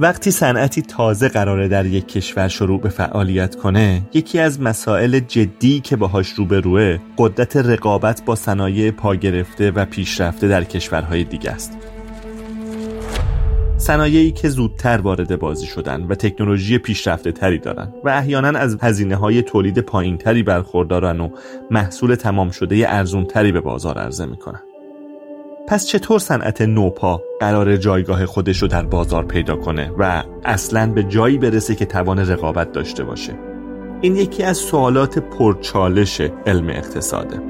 وقتی صنعتی تازه قراره در یک کشور شروع به فعالیت کنه یکی از مسائل جدی که باهاش روبروه قدرت رقابت با صنایع پا گرفته و پیشرفته در کشورهای دیگه است. صنایعی که زودتر وارد بازی شدن و تکنولوژی پیشرفته تری دارن و احیانا از هزینه های تولید پایین تری برخوردارن و محصول تمام شده ارزون تری به بازار عرضه می‌کنن. پس چطور صنعت نوپا قرار جایگاه خودش رو در بازار پیدا کنه و اصلا به جایی برسه که توان رقابت داشته باشه؟ این یکی از سوالات پرچالش علم اقتصاده.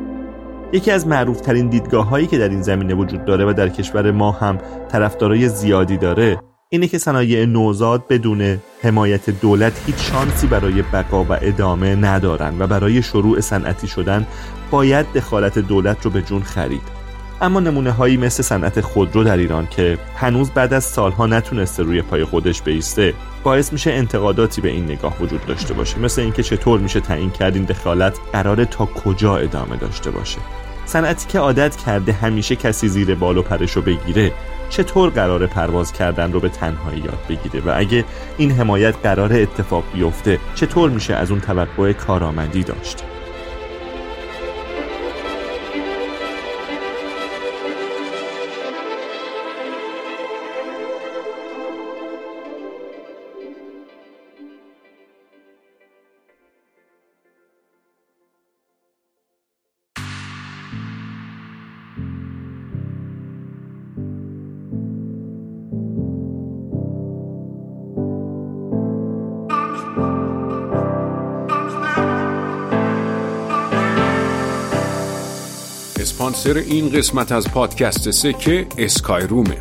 یکی از معروفترین دیدگاه هایی که در این زمینه وجود داره و در کشور ما هم طرفدارای زیادی داره اینه که صنایع نوزاد بدون حمایت دولت هیچ شانسی برای بقا و ادامه ندارن و برای شروع صنعتی شدن باید دخالت دولت رو به جون خرید. اما نمونه هایی مثل صنعت خودرو در ایران که هنوز بعد از سالها نتونسته روی پای خودش بیسته باعث میشه انتقاداتی به این نگاه وجود داشته باشه. مثل اینکه چطور میشه تعیین کرد این دخالت قرار تا کجا ادامه داشته باشه؟ صنعتی که عادت کرده همیشه کسی زیر بال و پرش رو بگیره چطور قرار پرواز کردن رو به تنهایی یاد بگیره؟ و اگه این حمایت قرار اتفاق بیفته چطور میشه از اون توقع کارآمدی داشت؟ اسپانسر این قسمت از پادکست سکه اسکای رومه.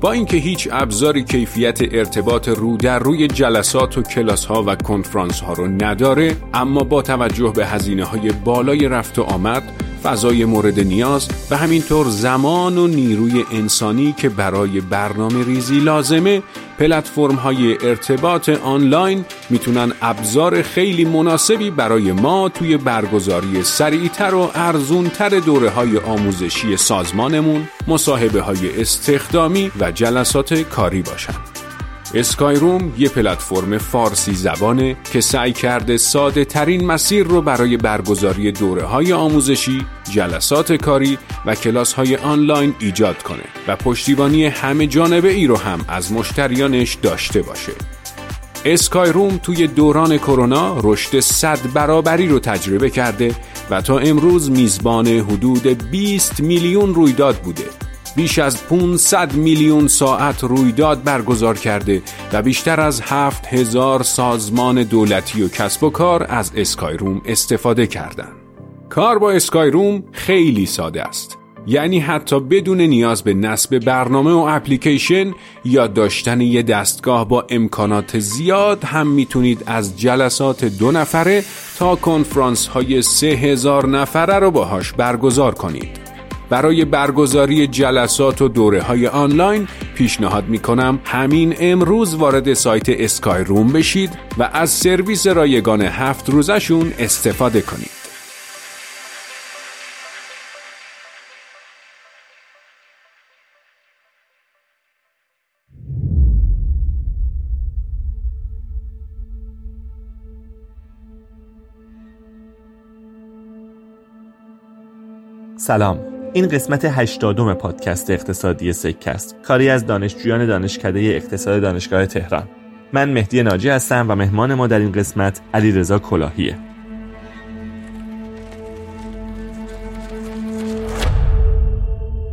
با اینکه هیچ ابزاری کیفیت ارتباط رو در روی جلسات و کلاس ها و کنفرانس ها رو نداره اما با توجه به هزینه های بالای رفت و آمد فضای مورد نیاز و همینطور زمان و نیروی انسانی که برای برنامه ریزی لازمه پلتفرم های ارتباط آنلاین می‌تونن ابزار خیلی مناسبی برای ما توی برگزاری سریعتر و ارزونتر دوره های آموزشی سازمانمون مصاحبه های استخدامی و جلسات کاری باشن. اسکای روم یه پلتفرم فارسی زبانه که سعی کرده ساده ترین مسیر رو برای برگزاری دوره های آموزشی، جلسات کاری و کلاس های آنلاین ایجاد کنه و پشتیبانی همه جانبه ای رو هم از مشتریانش داشته باشه. اسکای روم توی دوران کرونا رشد صد برابری رو تجربه کرده و تا امروز میزبان حدود 20 میلیون رویداد بوده بیش از 500 میلیون ساعت رویداد برگزار کرده و بیشتر از 7000 سازمان دولتی و کسب و کار از اسکای روم استفاده کردند. کار با اسکای روم خیلی ساده است. یعنی حتی بدون نیاز به نصب برنامه و اپلیکیشن یا داشتن یه دستگاه با امکانات زیاد هم می‌تونید از جلسات دو نفره تا کنفرانس های سه هزار نفره رو باهاش برگزار کنید. برای برگزاری جلسات و دوره های آنلاین پیشنهاد می کنم همین امروز وارد سایت اسکای روم بشید و از سرویس رایگان هفت روزشون استفاده کنید. سلام این قسمت هشتادم پادکست اقتصادی سکست کاری از دانشجویان دانشکده اقتصاد دانشگاه تهران من مهدی ناجی هستم و مهمان ما در این قسمت علیرضا کلاهیه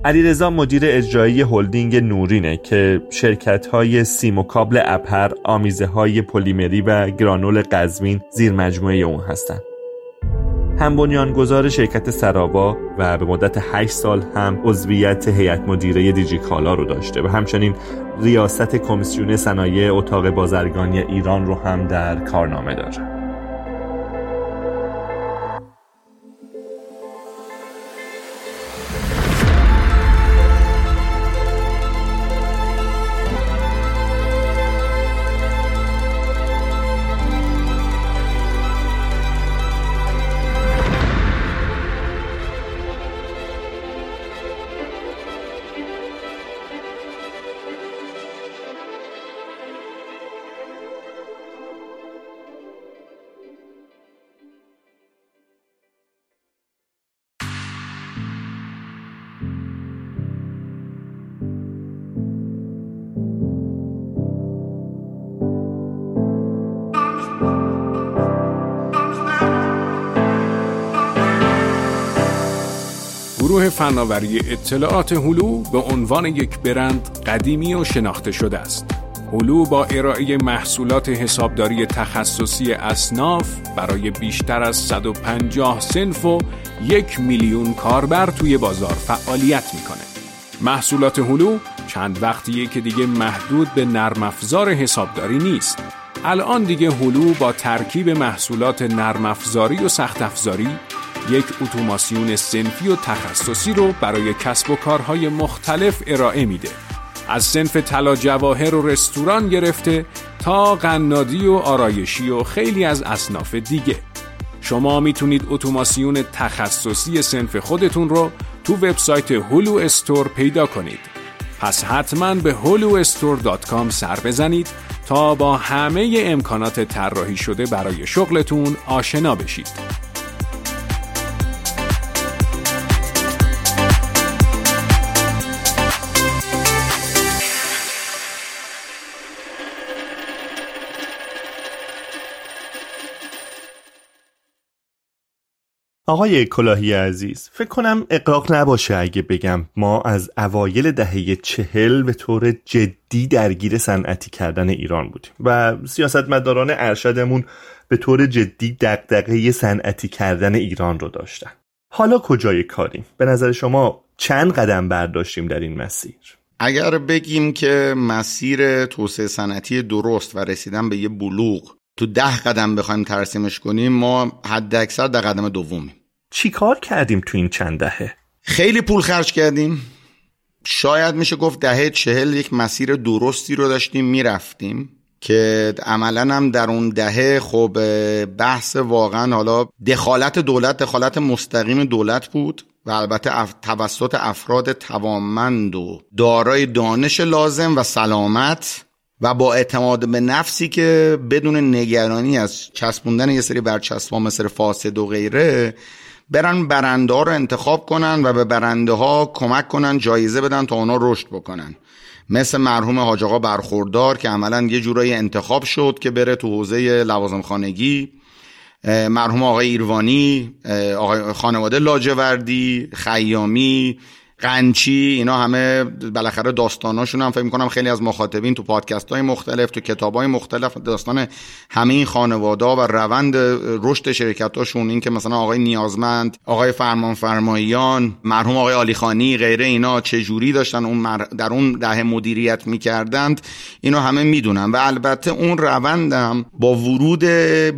علیرضا مدیر اجرایی هلدینگ نورینه که شرکت های سیم و کابل اپر، آمیزه های پلیمری و گرانول قزوین زیر مجموعه اون هستند. هم بنیانگذار شرکت سرابا و به مدت 8 سال هم عضویت هیئت مدیره دیجیکالا رو داشته و همچنین ریاست کمیسیون صنایع اتاق بازرگانی ایران رو هم در کارنامه داره. فناوری اطلاعات هلو به عنوان یک برند قدیمی و شناخته شده است. هلو با ارائه محصولات حسابداری تخصصی اصناف برای بیشتر از 150 سنف و یک میلیون کاربر توی بازار فعالیت می‌کنه. محصولات هلو چند وقتیه که دیگه محدود به نرم افزار حسابداری نیست. الان دیگه هلو با ترکیب محصولات نرم افزاری و سخت افزاری یک اتوماسیون سنفی و تخصصی رو برای کسب و کارهای مختلف ارائه میده. از سنف طلا جواهر و رستوران گرفته تا قنادی و آرایشی و خیلی از اصناف دیگه. شما می‌تونید اتوماسیون تخصصی سنف خودتون رو تو وبسایت هلو استور پیدا کنید. پس حتما به huluestore.com سر بزنید تا با همه امکانات طراحی شده برای شغلتون آشنا بشید. آقای کلاهی عزیز فکر کنم اقراق نباشه اگه بگم ما از اوایل دهه چهل به طور جدی درگیر صنعتی کردن ایران بودیم و سیاستمداران ارشدمون به طور جدی دقدقه صنعتی کردن ایران رو داشتن. حالا کجای کاریم؟ به نظر شما چند قدم برداشتیم در این مسیر؟ اگر بگیم که مسیر توسعه صنعتی درست و رسیدن به یه بلوغ تو ده قدم بخوایم ترسیمش کنیم ما حد اکثر در قدم دومیم. چی کار کردیم تو این چند دهه؟ خیلی پول خرج کردیم شاید میشه گفت دهه چهل یک مسیر درستی رو داشتیم می‌رفتیم که عملا هم در اون دهه خب بحث واقعا حالا دخالت دولت دخالت مستقیم دولت بود و البته توسط افراد توانمند و دارای دانش لازم و سلامت و با اعتماد به نفسی که بدون نگرانی از چسبوندن یه سری برچسبا مثل فاسد و غیره برن برنده ها رو انتخاب کنن و به برنده ها کمک کنن جایزه بدن تا اونا رشد بکنن. مثل مرحوم حاج آقا برخوردار که عملا یه جورایی انتخاب شد که بره تو حوزه لوازم خانگی مرحوم آقای ایروانی آقای خانواده لاجوردی خیامی قنچی اینا همه بالاخره داستاناشون هم فکر می‌کنم خیلی از مخاطبین تو پادکست های مختلف تو کتاب های مختلف داستان همه این خانواده و روند رشد شرکت هاشون این که مثلا آقای نیازمند آقای فرمان فرماییان مرحوم آقای آلیخانی غیره اینا چه جوری داشتن اون در اون دهه مدیریت می‌کردند اینو همه می‌دونن و البته اون روندم با ورود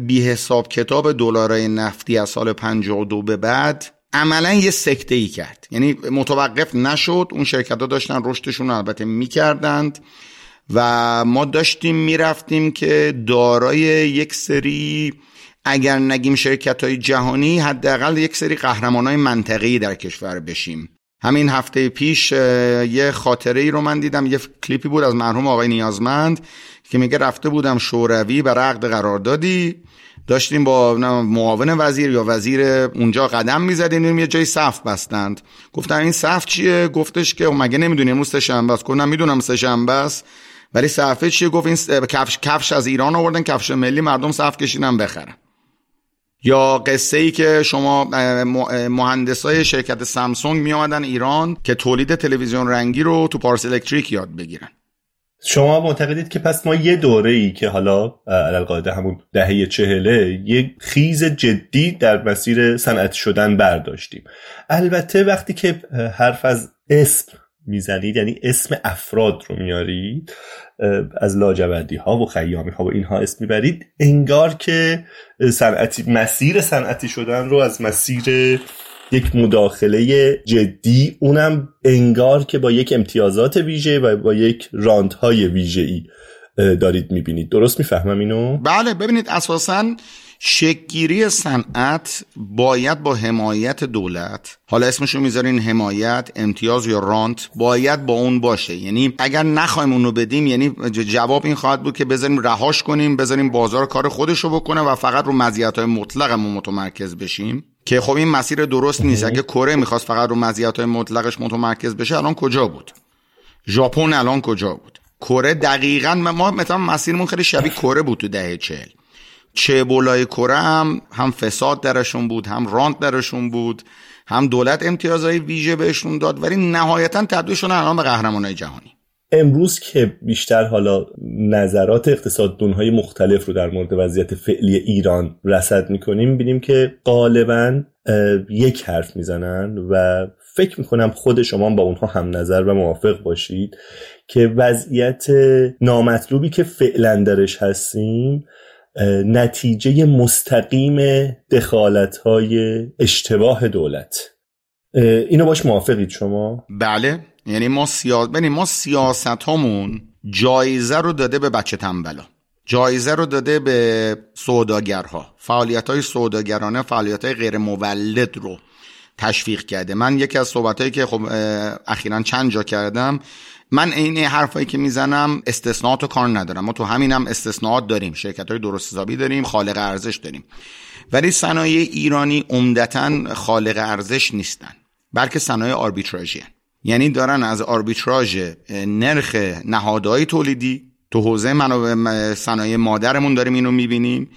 بی حساب کتاب دلارای نفتی از سال 52 به بعد عملا یه سکته ای کرد. یعنی متوقف نشد اون شرکت ها داشتن رشدشون البته می‌کردند و ما داشتیم می‌رفتیم که دارای یک سری اگر نگیم شرکت های جهانی حداقل یک سری قهرمان های منطقی در کشور بشیم. همین هفته پیش یه خاطره ای رو من دیدم یه کلیپی بود از مرحوم آقای نیازمند که میگه رفته بودم شوروی بر عقد قراردادی داشتیم با معاون وزیر یا وزیر اونجا قدم می‌زدیم یه جای صف بستند. گفتن این صف چیه؟ گفتش که مگه نمی‌دونی امروز سه است. گفتم می‌دونم سه است. ولی صفه چیه؟ گفت این کفش کفش از ایران آوردن کفش ملی مردم صف کشیدن بخرن. یا قصه ای که شما مهندسای شرکت سامسونگ می آمدن ایران که تولید تلویزیون رنگی رو تو پارس الکتریک یاد بگیرن. شما معتقدید که پس ما یه دوره ای که حالا علالقاعده همون دهه چهله یه خیز جدی در مسیر صنعتی شدن برداشتیم. البته وقتی که حرف از اسم می‌زنید یعنی اسم افراد رو میارید از لاجوردی ها و خیامی ها و اینها اسم می‌برید انگار که صنعتی مسیر صنعتی شدن رو از مسیر یک مداخله جدی اونم انگار که با یک امتیازات ویژه و با یک راندهای ویژه ای دارید می‌بینید درست می‌فهمم اینو؟ بله ببینید اساسا شکگیری صنعت باید با حمایت دولت حالا اسمشو می‌ذارین حمایت امتیاز یا رانت باید با اون باشه. یعنی اگر نخوایم اونو بدیم یعنی جواب این خواهد بود که بذاریم رهاش کنیم بذاریم بازار کار خودشو بکنه و فقط رو مزیت های مطلقمون متمرکز بشیم. که خب این مسیر درست نیست. اگه کره می‌خواست فقط رو مزیت های مطلقش متمرکز بشه الان کجا بود؟ ژاپن الان کجا بود؟ کره دقیقا ما مثلا مسیرمون خیلی شبیه کره بود تو دهه چهل. چه بولای کره هم هم فساد درشون بود هم رانت درشون بود هم دولت امتیازهای ویژه بهشون داد ولی نهایتا تبدیل شدن الان به قهرمانای جهانی. امروز که بیشتر حالا نظرات اقتصاددونهای مختلف رو در مورد وضعیت فعلی ایران رسد می‌کنیم بینیم که غالبا یک حرف می‌زنن و فکر می‌کنم خود شما با اونها هم نظر و موافق باشید که وضعیت نامطلوبی که فعلا درش هستیم نتیجه مستقیم دخالت های اشتباه دولت. اینو باش موافقید شما؟ بله. یعنی ما سیاست ما سیاست همون جایزه رو داده به بچه تنبلا. جایزه رو داده به سوداگرها. فعالیت های سوداگرانه فعالیت های غیر مولد رو تشویق کرده. من یکی از صحبت هایی که خب اخیرا چند جا کردم من این حرفایی که می‌زنم استثناءات رو کار ندارم. ما تو همینم استثناءات داریم. شرکت های درست حسابی داریم خالق ارزش داریم. ولی صنایع ایرانی عمدتا خالق ارزش نیستن بلکه صنایع آربیتراژی یعنی دارن از آربیتراژ نرخ نهادهای تولیدی تو حوزه منابع صنایع مادرمون داریم اینو می‌بینیم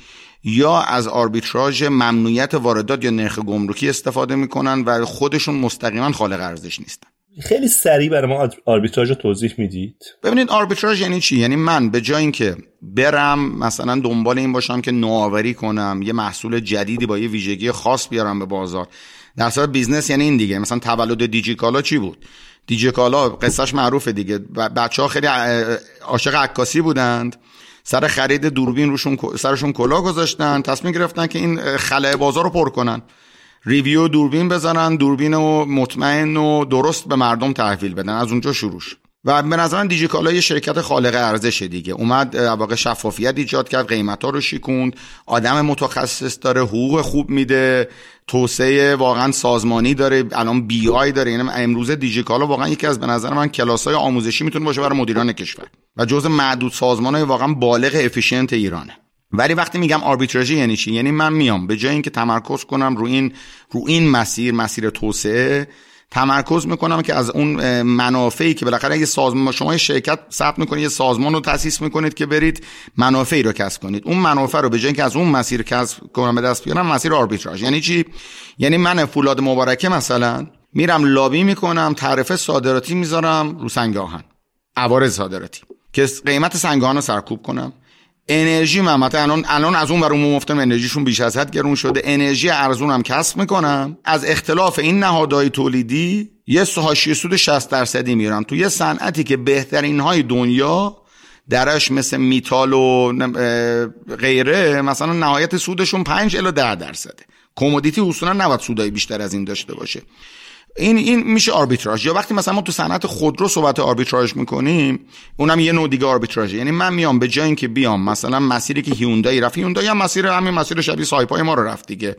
یا از آربیتراژ ممنوعیت واردات یا نرخ گمرکی استفاده می‌کنن و خودشون مستقیما خالق ارزش نیستن. خیلی سریع برای ما آربیتراژ رو توضیح می‌دید؟ ببینید آربیتراژ یعنی چی؟ یعنی من به جای اینکه برم مثلا دنبال این باشم که نوآوری کنم یه محصول جدیدی با یه ویژگی خاص بیارم به بازار. در صورت business یعنی این دیگه. مثلا تولد دیجیکالا چی بود؟ دیجیکالا قصهش معروفه دیگه. بچه ها خیلی عاشق عکاسی بودند. سر خرید دوربین روشون سرشون کلا گذاشتن. تصمیم گرفتن که این خلای بازار رو پر کنن. ریویو دوربین بزنن دوربین و مطمئن و درست به مردم تحویل بدن. از اونجا شروعش و به نظر من دیجیکالا یه شرکت خالق ارزش دیگه. اومد واقع شفافیت ایجاد کرد قیمت ها رو شیکوند آدم متخصص داره حقوق خوب میده توسعه واقعا سازمانی داره الان بی آی داره. یعنی امروزه دیجیکالا واقعا یکی از به نظر من کلاس های آموزشی می‌تونه باشه برای مدیران کشور. و جز معدود سازمان های واقعا بالغ efficient ایرانه. ولی وقتی میگم آربیتراژی یعنی چی؟ یعنی من میام. به جای اینکه تمرکز کنم رو این رو این مسیر مسیر توسعه تمرکز می‌کنم که از اون منافعی که بالاخره یه سازمان شما شرکت ثبت می‌کنید یه سازمان رو تاسیس می‌کنید که برید منافعی رو کسب کنید. اون منافع رو به جای اینکه از اون مسیر کسب کنم به دست بیارم مسیر آربیتراژ. یعنی چی؟ یعنی من فولاد مبارکه مثلا میرم لابی می‌کنم تعرفه صادراتی می‌ذارم رو سنگ آهن. عوارض صادراتی. که قیمت سنگ رو سرکوب کنم. انرژی من مثلا الان الان از اون برون مفتم انرژیشون بیش از حد گرون شده. انرژی ارزون هم کسب می‌کنم. از اختلاف این نهادهای تولیدی یه حاشیه سود 60 درصدی میرم. تو یه صنعتی که بهترین های دنیا درش مثل میتال و غیره مثلا نهایت سودشون 5 الی 10 درصده. کمودیتی اصولا نباید سودای بیشتر از این داشته باشه. این این میشه آربیتراژ. یا وقتی مثلا ما تو صنعت خودرو صحبت آربیتراژ می‌کنیم اونم یه نوع دیگه آربیتراژ یعنی من میام به جای اینکه بیام مثلا مسیری که هیوندای رفت هیوندای هم مسیر همین مسیر شبیه سایپای ما رو رفت دیگه.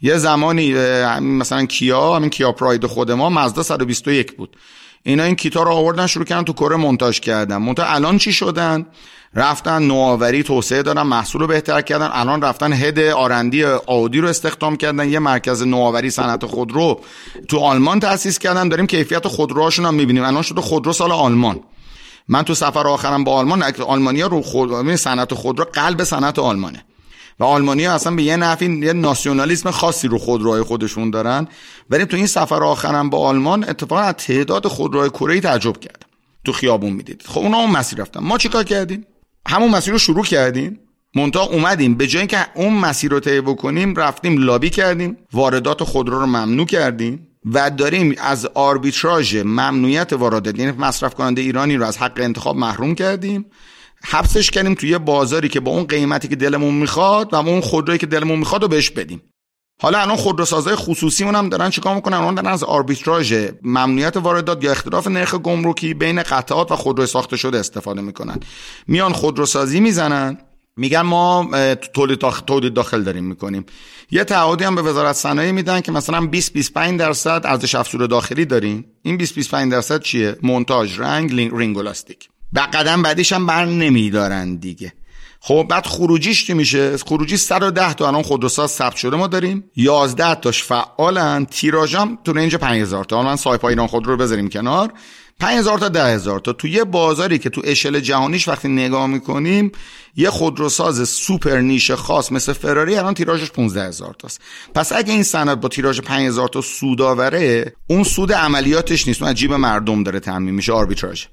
یه زمانی مثلا کیا همین کیا پراید خود ما مزدا 121 بود. اینا این کیتا رو آوردن شروع کردن تو کره مونتاژ کردن. منتها الان چی شدن؟ رفتن نوآوری توسعه دادن محصول رو بهتر کردن. الان رفتن head R&D آودی رو استخدام کردن. یه مرکز نوآوری صنعت خودرو تو آلمان تأسیس کردن. داریم کیفیت خودروهاشون هم می‌بینیم. الان شده خودرو سال آلمان. من تو سفر آخرم با آلمان آلمانیا رو خود صنعت خودرو قلب صنعت آلمانه. و آلمانیا اصلا به یه نفی یه ناسیونالیسم خاصی رو خودروهای خودشون دارن. ولی تو این سفر آخرم با آلمان اتفاقا از تعداد خودروهای کره تعجب کردم تو خیابون می‌دید خب اونا اون مسیر رفتن. ما چیکار کردیم؟ همون مسیر رو شروع کردیم. مونتا اومدیم. به جای اینکه اون مسیر رو طی بکنیم رفتیم لابی کردیم. واردات خودرو رو ممنوع کردیم. و داریم از آربیتراژ ممنوعیت واردات یعنی مصرف کننده ایرانی رو از حق انتخاب محروم کردیم. حبسش کردیم توی بازاری که با اون قیمتی که دلمون می‌خواد و اون خودرویی که دلمون می‌خواد رو بهش بدیم. حالا الان خودروسازهای خصوصی هم دارن چیکار می‌کنن؟ اون دارن از آربیتراژ ممنوعیت واردات یا اختلاف نرخ گمرکی بین قطعات و خودرو ساخته شده استفاده می‌کنن. میان خودروسازی می‌زنن میگن ما تولید داخل, تولید داخل داریم می‌کنیم. یه تعهدی هم به وزارت صنایع میدن که مثلا 20 25 درصد ارزش افزوده داخلی داریم. این 20 25 درصد چیه؟ مونتاژ رنگ و قدم بعدیش هم بر نمیدارن دیگه. خب بعد خروجیش چی میشه؟ خروجی 110 تا الان خودروساز ثبت شده ما داریم. 11 تاش فعالن. تیراژ هم تو رنج 5000 تا. الان سایپا ایران خودرو رو بذاریم کنار. 5000 تا 10000 تا. تو یه بازاری که تو اشل جهانیش وقتی نگاه می‌کنیم یه خودروساز سوپر نیش خاص مثل فراری الان تیراژش 15000 تاست. پس اگه این صنعت با تیراژ 5000 تا سود آوره اون سود عملیاتش نیست. اون جیب مردم داره تامین میشه. آربیتراژ.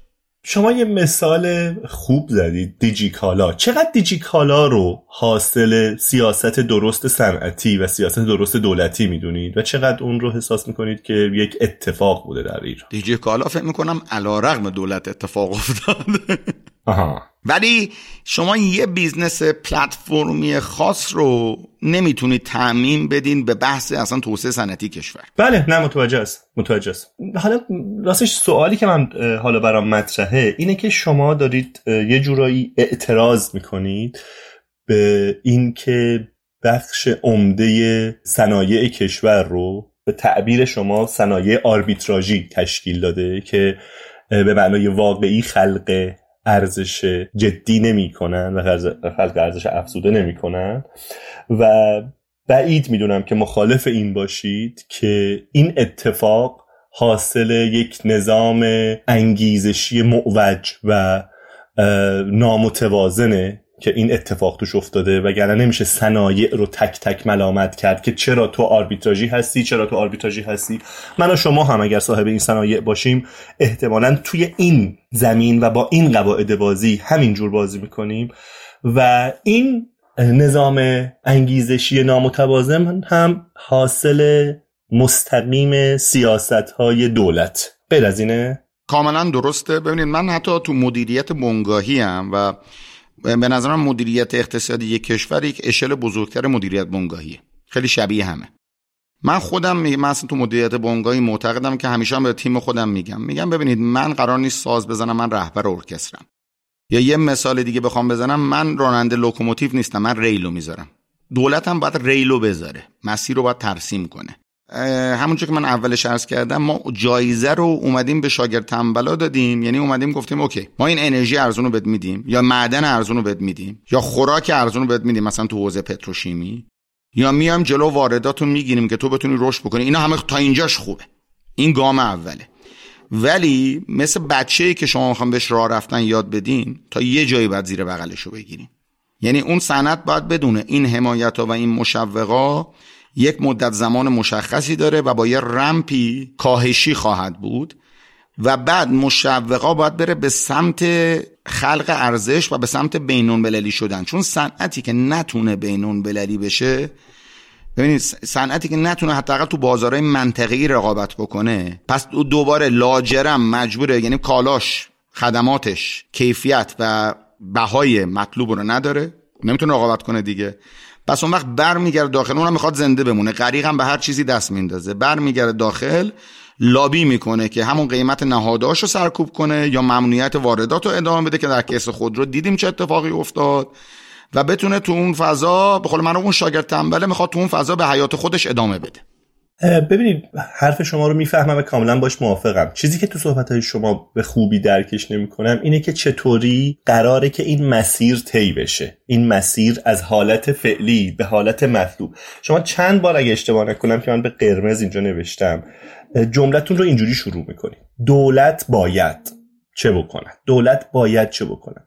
شما یه مثال خوب زدید دیجیکالا. چقدر دیجیکالا رو حاصل سیاست درست صنعتی و سیاست درست دولتی می‌دونید و چقدر اون رو احساس می‌کنید که یک اتفاق بوده در ایران؟ دیجیکالا فکر می‌کنم علی‌رغم دولت اتفاق افتاده. آها. ولی شما یه business پلتفرمی خاص رو نمی‌تونید تعمیم بدین به بحث اصلا توسعه صنعتی کشور. بله نه متوجه است متوجه است حالا راستش سوالی که من حالا برام مطرحه اینه که شما دارید یه جورایی اعتراض می‌کنید به اینکه بخش عمده صنایع کشور رو به تعبیر شما صنایع آربیتراژی تشکیل داده که به معنای واقعی خلق ارزش جدی نمی‌کنن و خلق ارزش افزوده نمی‌کنن. و بعید می‌دونم که مخالف این باشید که این اتفاق حاصل یک نظام انگیزشی معوج و نامتوازنه. که این اتفاق توش افتاده وگرنه نمیشه صنایع رو تک تک ملامت کرد که چرا تو آربیتراژی هستی چرا تو آربیتراژی هستی. من و شما هم اگر صاحب این صنایع باشیم احتمالا توی این زمین و با این قواعد بازی همینجور بازی می‌کنیم. و این نظام انگیزشی نامتوازن هم حاصل مستقیم سیاست های دولت. غیر از اینه؟ کاملا درسته. ببینید من حتی تو مدیریت بنگاهی هم و به نظرم مدیریت اقتصادی یک کشور یک اشل بزرگتر مدیریت بنگاهیه خیلی شبیه همه. من خودم من اصلا تو مدیریت بنگاهی معتقدم که همیشه هم به تیم خودم میگم. میگم ببینید من قرار نیست ساز بزنم من رهبر ارکسترم. یا یه مثال دیگه بخوام بزنم من راننده لوکوموتیو نیستم من ریلو می‌ذارم. دولتم باید ریلو بذاره مسیر رو باید ترسیم کنه. همونجور که من اولش عرض کردم ما جایزه رو اومدیم به شاگرد تنبلا دادیم. یعنی اومدیم گفتیم OK ما این انرژی ارزون رو بهت میدیم یا معدن ارزون رو بهت میدیم یا خوراک ارزون رو بهت میدیم مثلا تو حوزه پتروشیمی یا میام جلو وارداتو می‌گیریم که تو بتونی رشد بکنی. اینا همه تا اینجاش خوبه. این گام اوله. ولی مثل بچه ای که شما می‌خوام بهش راه رفتن یاد بدین تا یه جایی بعد زیر بغلش رو بگیریم. یعنی اون صنعت باید بدونه این حمایت و این مشوقا یک مدت زمان مشخصی داره و با یه رمپی کاهشی خواهد بود و بعد مشوقا باید بره به سمت خلق ارزش و به سمت بینون بللی شدن. چون صنعتی که نتونه بینون بللی بشه ببینید صنعتی که نتونه حداقل تو بازارهای منطقه‌ای رقابت بکنه پس دوباره لاجرم مجبوره یعنی کالاش خدماتش کیفیت و بهای مطلوب رو نداره. نمی‌تونه رقابت کنه دیگه. پس اون وقت برمیگرده داخل اونم می‌خواد زنده بمونه. غریق هم به هر چیزی دست میندازه. برمیگرده داخل لابی می‌کنه که همون قیمت نهاداش رو سرکوب کنه یا ممنوعیت واردات رو ادامه بده که در کیس خود رو دیدیم چه اتفاقی افتاد. و بتونه تو اون فضا به قول من اون شاگرد تنبله می‌خواد تو اون فضا به حیات خودش ادامه بده. ببینید حرف شما رو می‌فهمم و کاملا باش موافقم. چیزی که تو صحبت های شما به خوبی درکش نمی‌کنم اینه که چطوری قراره که این مسیر طی بشه. این مسیر از حالت فعلی به حالت مطلوب. شما چند بار اگه اشتباه نکنم که من به قرمز اینجا نوشتم جملتون رو اینجوری شروع می‌کنید. دولت باید چه بکنن دولت باید چه بکنن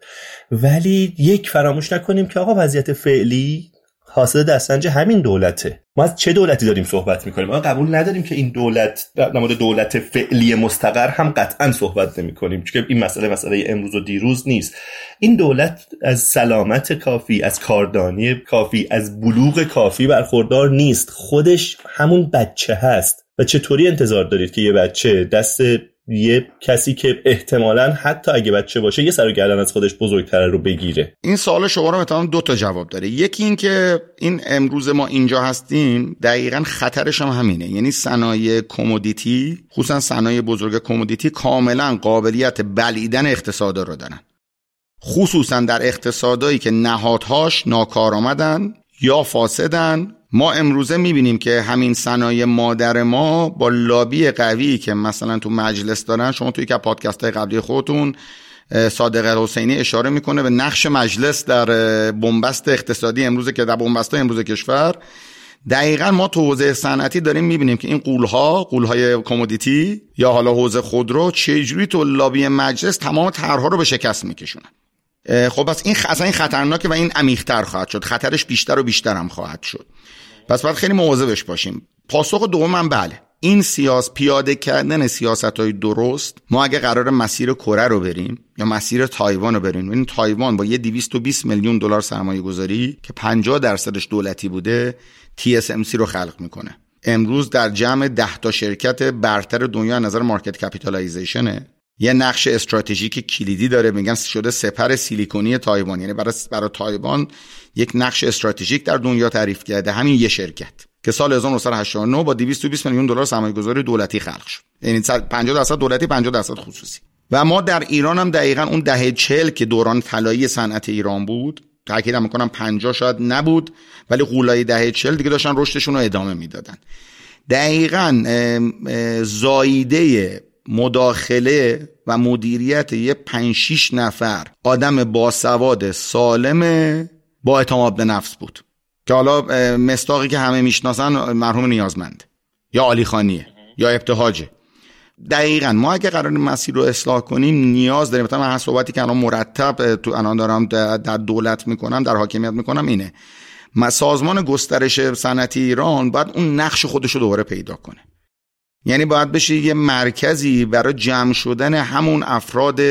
ولی یک فراموش نکنیم که آقا وضعیت فعلی حاصل دستنج همین دولته. ما از چه دولتی داریم صحبت می‌کنیم؟ ما قبول نداریم که این دولت در مورد دولت فعلی مستقر هم قطعا صحبت نمی کنیم چون این مسئله مسئله امروز و دیروز نیست. این دولت از سلامت کافی از کاردانی کافی از بلوغ کافی برخوردار نیست. خودش همون بچه هست. و چطوری انتظار دارید که یه بچه دست یه کسی که احتمالا حتی اگه بچه باشه یه سر گردن از خودش بزرگتره رو بگیره. این سوال شما رو مثلا دو تا جواب داره. یکی این که این امروز ما اینجا هستیم دقیقا خطرش هم همینه. یعنی صنایع کمودیتی خصوصا صنایع بزرگ کمودیتی کاملا قابلیت بلیدن اقتصادا رو دارن. خصوصا در اقتصادایی که نهادهاش ناکار آمدن یا فاسدن ما امروزه می‌بینیم که همین صنایع مادر ما با لابی قوی که مثلا تو مجلس دارن شما توی که پادکست های قبلی خودتون صادق حسینی اشاره می‌کنه به نقش مجلس در بنبست اقتصادی امروزه که در بنبست امروز کشور. دقیقا ما تو حوزه صنعتی داریم می‌بینیم که این قولها قولهای کمودیتی یا حالا حوزه خودرو چجوری تو لابی مجلس تمام طرحها رو به شکست میکشونن. خب پس این این خطرناکه و این عمیق‌تر خواهد شد. خطرش بیشتر و بیشتر هم خواهد شد. پس باید خیلی مواظبش باشیم. پاسخ دومم بله. این سیاس پیاده کردن سیاست های درست ما اگه قرار مسیر کره رو بریم یا مسیر تایوان رو بریم این تایوان با یه 220 میلیون دلار سرمایه گذاری که 50 درصدش دولتی بوده TSMC رو خلق می‌کنه. امروز در جمع 10 تا شرکت برتر دنیا نظر market capitalization ه یه نقش استراتژیک کلیدی داره. میگن شده سپر سیلیکونی تایوان. یعنی برای برای تایوان یک نقش استراتژیک در دنیا تعریف کرده. همین یه شرکت که سال 1989 با 220 میلیون دلار سرمایه گذاری دولتی خلق شد. یعنی 50 درصد دولتی 50 درصد خصوصی. و ما در ایران هم دقیقا اون دهه 40 که دوران طلایی صنعت ایران بود تاکید می‌کنم 50 شاید نبود ولی قولای دهه 40 دیگه داشتن رشدشون رو ادامه می‌دادن. دقیقا زاییده مداخله و مدیریت یه 5 6 نفر آدم باسواد سالم با اعتماد به نفس بود. که حالا مستاقی که همه می‌شناسن مرحوم نیازمند یا علی خانیه یا ابتهاجه. دقیقا ما اگه قرار مسیر رو اصلاح کنیم نیاز داریم. مثلا من صحبتی که الان مرتب تو الان دارم در دولت می‌کنم در حاکمیت می‌کنم اینه. سازمان گسترش صنعتی ایران باید اون نقش خودش رو دوباره پیدا کنه. یعنی باید بشه یه مرکزی برای جمع شدن همون افراد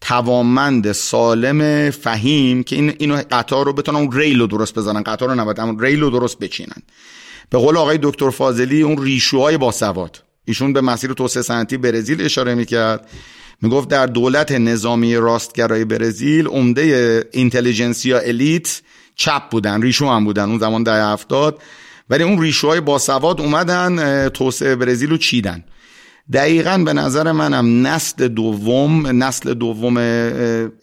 توانمند سالم فهیم که این اینو قطار رو بتونن اون ریل رو درست بزنن. قطار رو نباید اون ریل رو درست بچینن. به قول آقای دکتر فاضلی اون ریشوهای باسواد. ایشون به مسیر توسعه صنعتی برزیل اشاره می‌کرد. می‌گفت در دولت نظامی راستگرای برزیل عمده اینتلیجنسیا الیت چپ بودن ریشو هم بودن. اون زمان ده هفتاد. ولی اون ریشوهای باسواد اومدن توسعه برزیل رو چیدن. دقیقا به نظر منم نسل دوم نسل دوم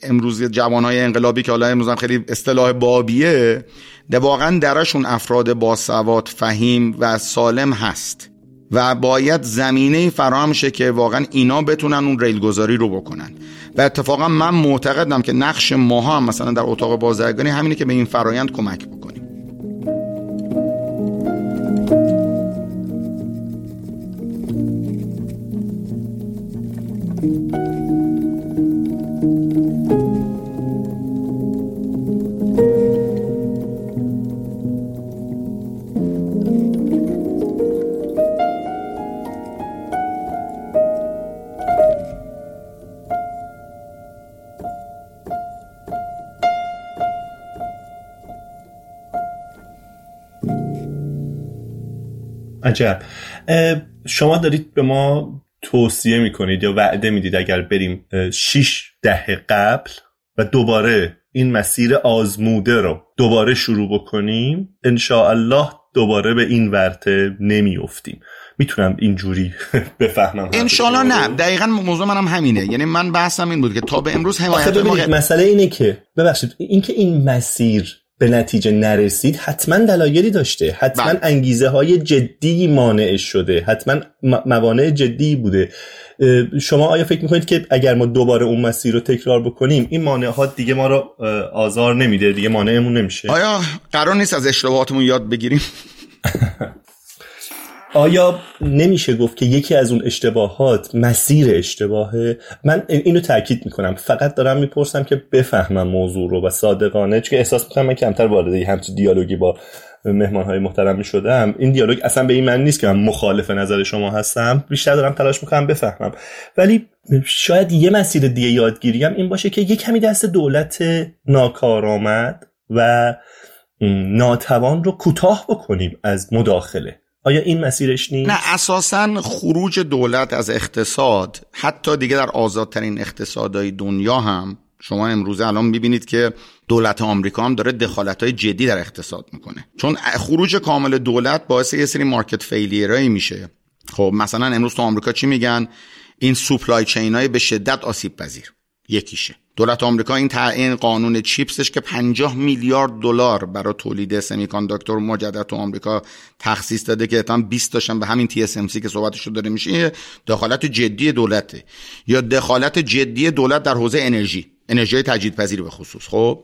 امروز جوانهای انقلابی که حالا امروز هم خیلی اصطلاح بابیه ده واقعا درشون افراد باسواد فهیم و سالم هست. و باید زمینه فراهم شه که واقعا اینا بتونن اون ریل گذاری رو بکنن. و اتفاقا من معتقدم که نقش ما هم مثلا در اتاق بازرگانی همینه که به این فرایند کمک بکنیم. عجب. شما دارید به ما توصیه می‌کنید یا وعده می‌دید اگر بریم شیش دهه قبل و دوباره این مسیر آزموده رو دوباره شروع بکنیم الله دوباره به این ورته نمیافتیم. می‌تونم اینجوری بفهمم انشالله نه. دقیقا موضوع منم همینه. یعنی من بحثم این بود که تا به امروز حمایت ما مسئله اینه که ببخشید اینکه این مسیر به نتیجه نرسید حتما دلایلی داشته. حتما بله. انگیزه های جدی مانع شده. حتما موانع جدی بوده. شما آیا فکر می‌کنید که اگر ما دوباره اون مسیر رو تکرار بکنیم این مانع ها دیگه ما رو آزار نمیده؟ دیگه مانعمون نمیشه. آیا قرار نیست از اشتباهاتمون یاد بگیریم؟ آیا نمیشه گفت که یکی از اون اشتباهات مسیر اشتباهه؟ من اینو تاکید می‌کنم. فقط دارم می‌پرسم که بفهمم موضوع رو و صادقانه چون احساس می‌کنم من کمتر وارد همچین دیالوگی با مهمان های محترم شدم این دیالوگ اصلا به این من نیست که من مخالف نظر شما هستم. بیشتر دارم تلاش می‌کنم بفهمم. ولی شاید یه مسیر دیگه یادگیریم این باشه که یه کمی دست دولت ناکارآمد و ناتوان رو کوتاه بکنیم از مداخله. آیا این مسیرش نیست؟ نه اساسا خروج دولت از اقتصاد حتی دیگه در آزادترین اقتصادهای دنیا هم شما امروزه الان می‌بینید که دولت آمریکا هم داره دخالت های جدی در اقتصاد می‌کنه. چون خروج کامل دولت باعث یه سری مارکت فیلیرایی میشه. خب مثلا امروز تو آمریکا چی میگن؟ این سوپلای چین های به شدت آسیب پذیر یکیشه. دولت آمریکا این این قانون چیپسش که 50 میلیارد دلار برای تولید سمیکانداکتور مجدد تو آمریکا تخصیص داده که تا 20 تاشن به همین TSMC که صحبتش داره میشه دخالت جدی دولته. یا دخالت جدی دولت در حوزه انرژی انرژی تجدیدپذیر به خصوص خب؟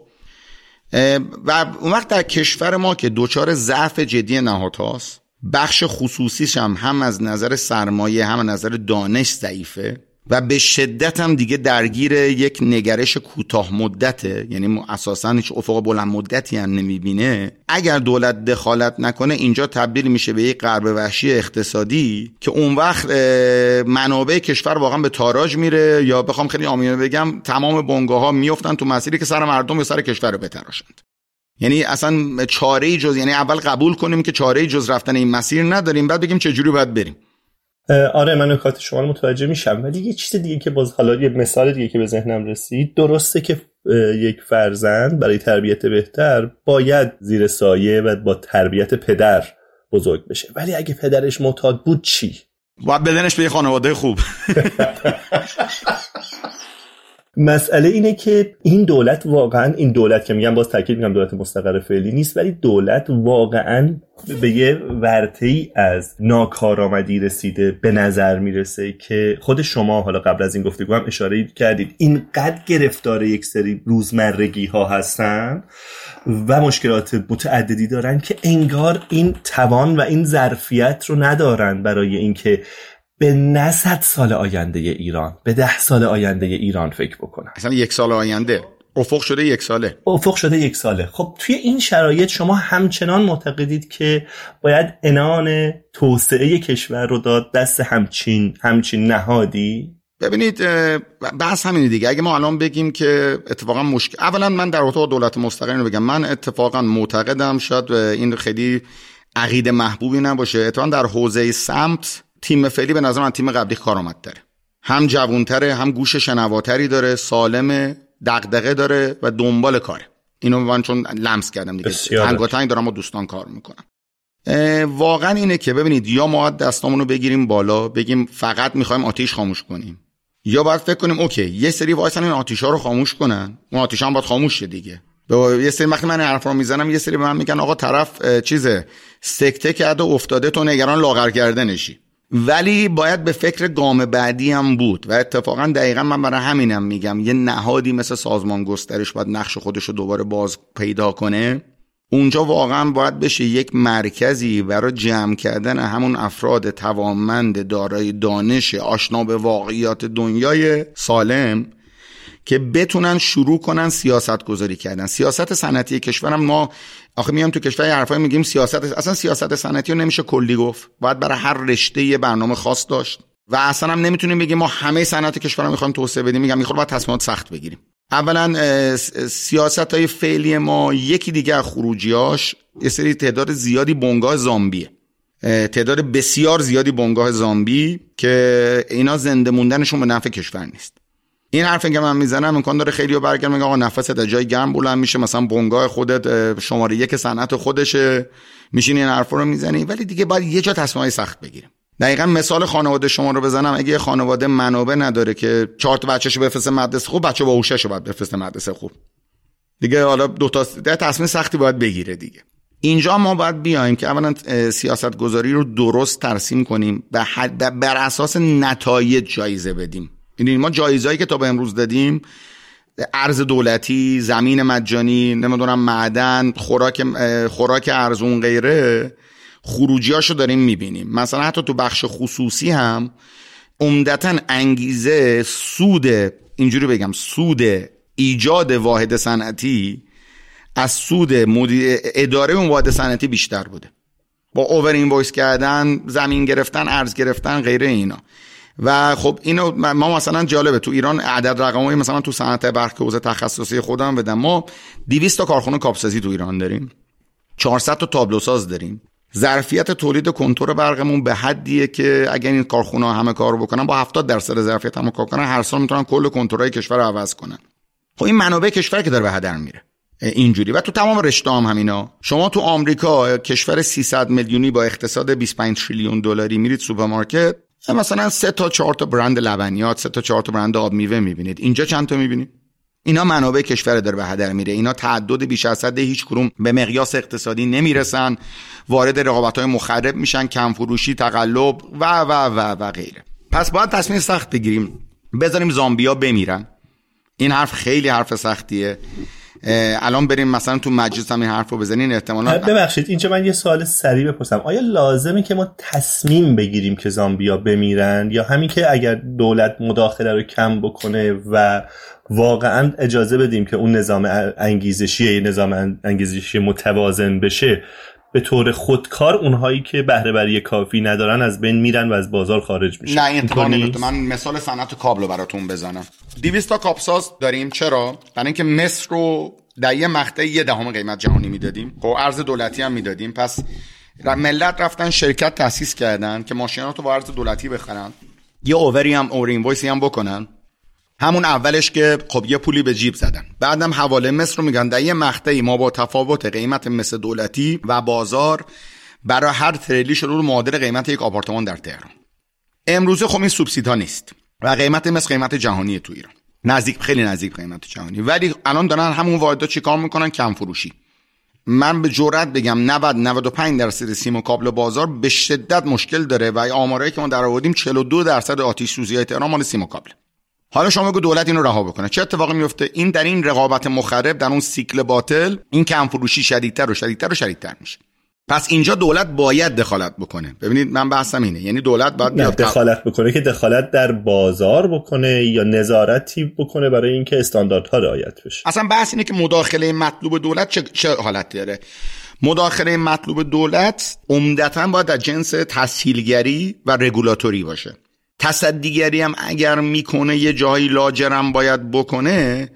و اون وقت در کشور ما که دوچار ضعف جدی نهادهاست بخش خصوصیش هم هم از نظر سرمایه هم از نظر دانش ضعیفه. و به شدت هم دیگه درگیر یک نگرش کوتاه مدته. یعنی اساسا هیچ افق بلند مدتی هم نمی‌بینه. اگر دولت دخالت نکنه اینجا تبدیل میشه به یک غرب وحشی اقتصادی که اون وقت منابع کشور واقعا به تاراج میره. یا بخوام خیلی آمینه بگم تمام بنگاه ها میفتن تو مسیری که سر مردم یا سر کشور رو بتراشند. یعنی اصلا چاره جز یعنی اول قبول کنیم که چاره جز رفتن این مسیر نداریم. بعد بگیم چه جوری باید بریم. آره من نکات شما رو متوجه میشم. ولی یه چیز دیگه که باز حالا یه مثال دیگه که به ذهنم رسید درسته که یک فرزند برای تربیت بهتر باید زیر سایه و با تربیت پدر بزرگ بشه. ولی اگه پدرش معتاد بود چی؟ باید بدنش به یه خانواده خوب. مسئله اینه که این دولت واقعا این دولت که میگم باز تاکید میگم دولت مستقر فعلی نیست ولی دولت واقعا به یه ورته ای از ناکارآمدی رسیده به نظر می‌رسه که خود شما حالا قبل از این گفتگو هم اشاره کردید اینقدر گرفتار یک سری روزمرگی ها هستن و مشکلات متعددی دارن که انگار این توان و این ظرفیت رو ندارن برای اینکه به نه سال آینده ایران به ده سال آینده ایران فکر بکنن اصلا یک سال آینده. افق شده یک ساله. افق شده یک ساله. خب توی این شرایط شما همچنان معتقدید که باید انان توسعه کشور رو داد دست همچین همچین نهادی؟ ببینید بحث همینه دیگه. اگه ما الان بگیم که اتفاقا مشکل اولا من در اتاق دولت مستقل رو بگم. من اتفاقا معتقدم شاید این خیلی عقیده محبوبی نباشه. اتفاقا در حوزه سمت تیم فعلی به نظر من تیم قبلی کارآمدتره هم جوونتره هم گوش شنواتری داره سالمه دغدغه داره و دنبال کاره. اینو من چون لمس کردم دیگه. تنگ دارم و دوستان کار می‌کنم واقعا اینه که ببینید یا ما دستامونو بگیریم بالا بگیم فقط می‌خوایم آتیش خاموش کنیم. یا باید فکر کنیم اوکی یه سری وایسن این آتیش ها رو خاموش کنن. اون آتیش هم باید خاموش شه دیگه. یه سری وقتی من حرف رو می‌زنم یه سری به من میگن آقا طرف چیزه سکته کرده افتاده تو نگران لاغر کردنشی. ولی باید به فکر گام بعدی هم بود و اتفاقا دقیقا من برای همینم میگم یه نهادی مثل سازمان گسترش باید نقش خودش رو دوباره باز پیدا کنه. اونجا واقعا باید بشه یک مرکزی برای جمع کردن همون افراد توانمند دارای دانش آشنا به واقعیات دنیای سالم. که بتونن شروع کنن سیاست گذاری کردن. سیاست صنعتی کشورم ما آخه میام تو کشور حرفای میگیم سیاست اصلا سیاست صنعتی رو نمیشه کلی گفت. باید برای هر رشته یه برنامه خاص داشت. و اصلا هم نمی‌تونیم بگیم ما همه صنعت کشور رو می‌خوایم توسعه بدیم. میگم می‌خواد باید تصمیمات سخت بگیریم. اولا سیاست های فعلی ما یکی دیگه از خروجیاش یه سری تعداد زیادی بنگاه زامبیه. تعداد بسیار زیادی بنگاه زامبی که اینا زنده موندنشون به نفع کشور نیست. این حرف که من می‌زنم امکان داره خیلی رو برگرد میگه آقا نفست در جای گرم بلند میشه مثلا بنگاه خودت شماره یک صنعت خودشه میشینی این حرف رو می‌زنی. ولی دیگه باید یه جا تصمیمای سخت بگیریم. دقیقا مثال خانواده شما رو بزنم. اگه خانواده منابع نداره که چهار تا بچه‌شو بفرسته مدرسه خوب بچه باهوشش باید بفرسته مدرسه خوب. دیگه حالا دو تا تصمیم سختی باید بگیره دیگه. اینجا ما باید بیایم که اولا سیاست گذاری رو درست ترسیم کنیم و بر اساس نتایج جایزه بدیم. یعنی ما جایزهایی که تا به امروز دادیم ارز دولتی زمین مجانی نمی‌دونم معدن خوراک خوراک ارزون غیره خروجیاشو داریم می‌بینیم. مثلا حتی تو بخش خصوصی هم عمدتا انگیزه سود اینجوری بگم سود ایجاد واحد صنعتی از سود اداره اون واحد صنعتی بیشتر بوده. با اوور اینوایس کردن زمین گرفتن ارز گرفتن غیره اینا. و خب اینو ما مثلا جالبه تو ایران عدد رقمایی مثلا تو صنعت برق که حوزه تخصصی خودم بدم. ما 200 تا کارخونه کاپسازی تو ایران داریم. 400 تا تابلو ساز داریم. ظرفیت تولید کنتور برقمون به حدیه که اگر این کارخونه همه کار بکنن با 70 درصد ظرفیت هم کار کنن هر سال می‌تونن کل کنتورهای کشور رو عوض کنن. خب این منابع کشور که داره به هدر میره. اینجوری. و تو تمام رشته هم همینا. شما تو آمریکا کشور 300 میلیونی با اقتصاد 25 تریلیون دلاری میرید سوپرمارکت. مثلا سه تا چهار تا برند لبنیات سه تا چهار تا برند آب میوه می‌بینید. اینجا چند تا می‌بینید اینا منابع کشور داره به هدر میره. اینا تعدد بیش از حد هیچ کدوم به مقیاس اقتصادی نمی‌رسن. وارد رقابت های مخرب میشن کم فروشی تقلب و و و و غیره. پس باید تصمیم سخت بگیریم. بذاریم زامبیا بمیرن. این حرف خیلی حرف سختیه. الان بریم مثلا تو مجلس هم این حرف رو بزنین احتمالا ببخشید اینجا من یه سوال سریع بپرسم. آیا لازمه که ما تصمیم بگیریم که زامبیا بمیرن؟ یا همین که اگر دولت مداخله رو کم بکنه و واقعا اجازه بدیم که اون نظام انگیزشی نظام انگیزشی متوازن بشه به طور خودکار اونهایی که بهره بری کافی ندارن از بین میرن و از بازار خارج میشن. نه این من مثال صنعت کابل براتون بزنم. 200 تا کابساز داریم. چرا؟ برای اینکه مصر رو در یه مقطع یه دهم قیمت جهانی می‌دادیم. خب ارز دولتی هم می‌دادیم. پس ملت رفتن شرکت تاسیس کردن که ماشینات رو با ارز دولتی بخرن. یه اووری هم اینوایسی هم بکنن. همون اولش که خب یه پولی به جیب زدن. بعدم حواله مصر رو میگن. در یه مقطعی ما با تفاوت قیمت مثل دولتی و بازار برای هر تریلی شروع معادل قیمت یک آپارتمان در تهران. امروزه خب این سوبسیدا نیست و قیمت مثل قیمت جهانی تو ایران. نزدیک خیلی نزدیک قیمت جهانی. ولی الان دارن همون واحدا چیکار می‌کنن؟ کم فروشی. من به جرات بگم 90 95 درصد سیم و کابل بازار به شدت مشکل داره و آمارایی که ما در آوردیم 42 درصد آتش سوزی های تهران مال سیم و کابل. حالا شما بگو دولت اینو رها بکنه. چه اتفاقی میفته؟ این در این رقابت مخرب در اون سیکل باطل این کم فروشی شدیدتر و شدیدتر و شدیدتر میشه. پس اینجا دولت باید دخالت بکنه. ببینید من بحثم اینه. یعنی دولت باید بیاد دخالت بکنه که دخالت در بازار بکنه یا نظارتی بکنه برای اینکه استانداردها رعایت بشه. اصلا بحث اینه که مداخله مطلوب دولت چه, چه حالت داره. مداخله مطلوب دولت عمدتا باید در جنس تسهیلگری و رگولاتوری باشه. تصدیگری هم اگر می‌کنه یه جایی لاجرم باید بکنه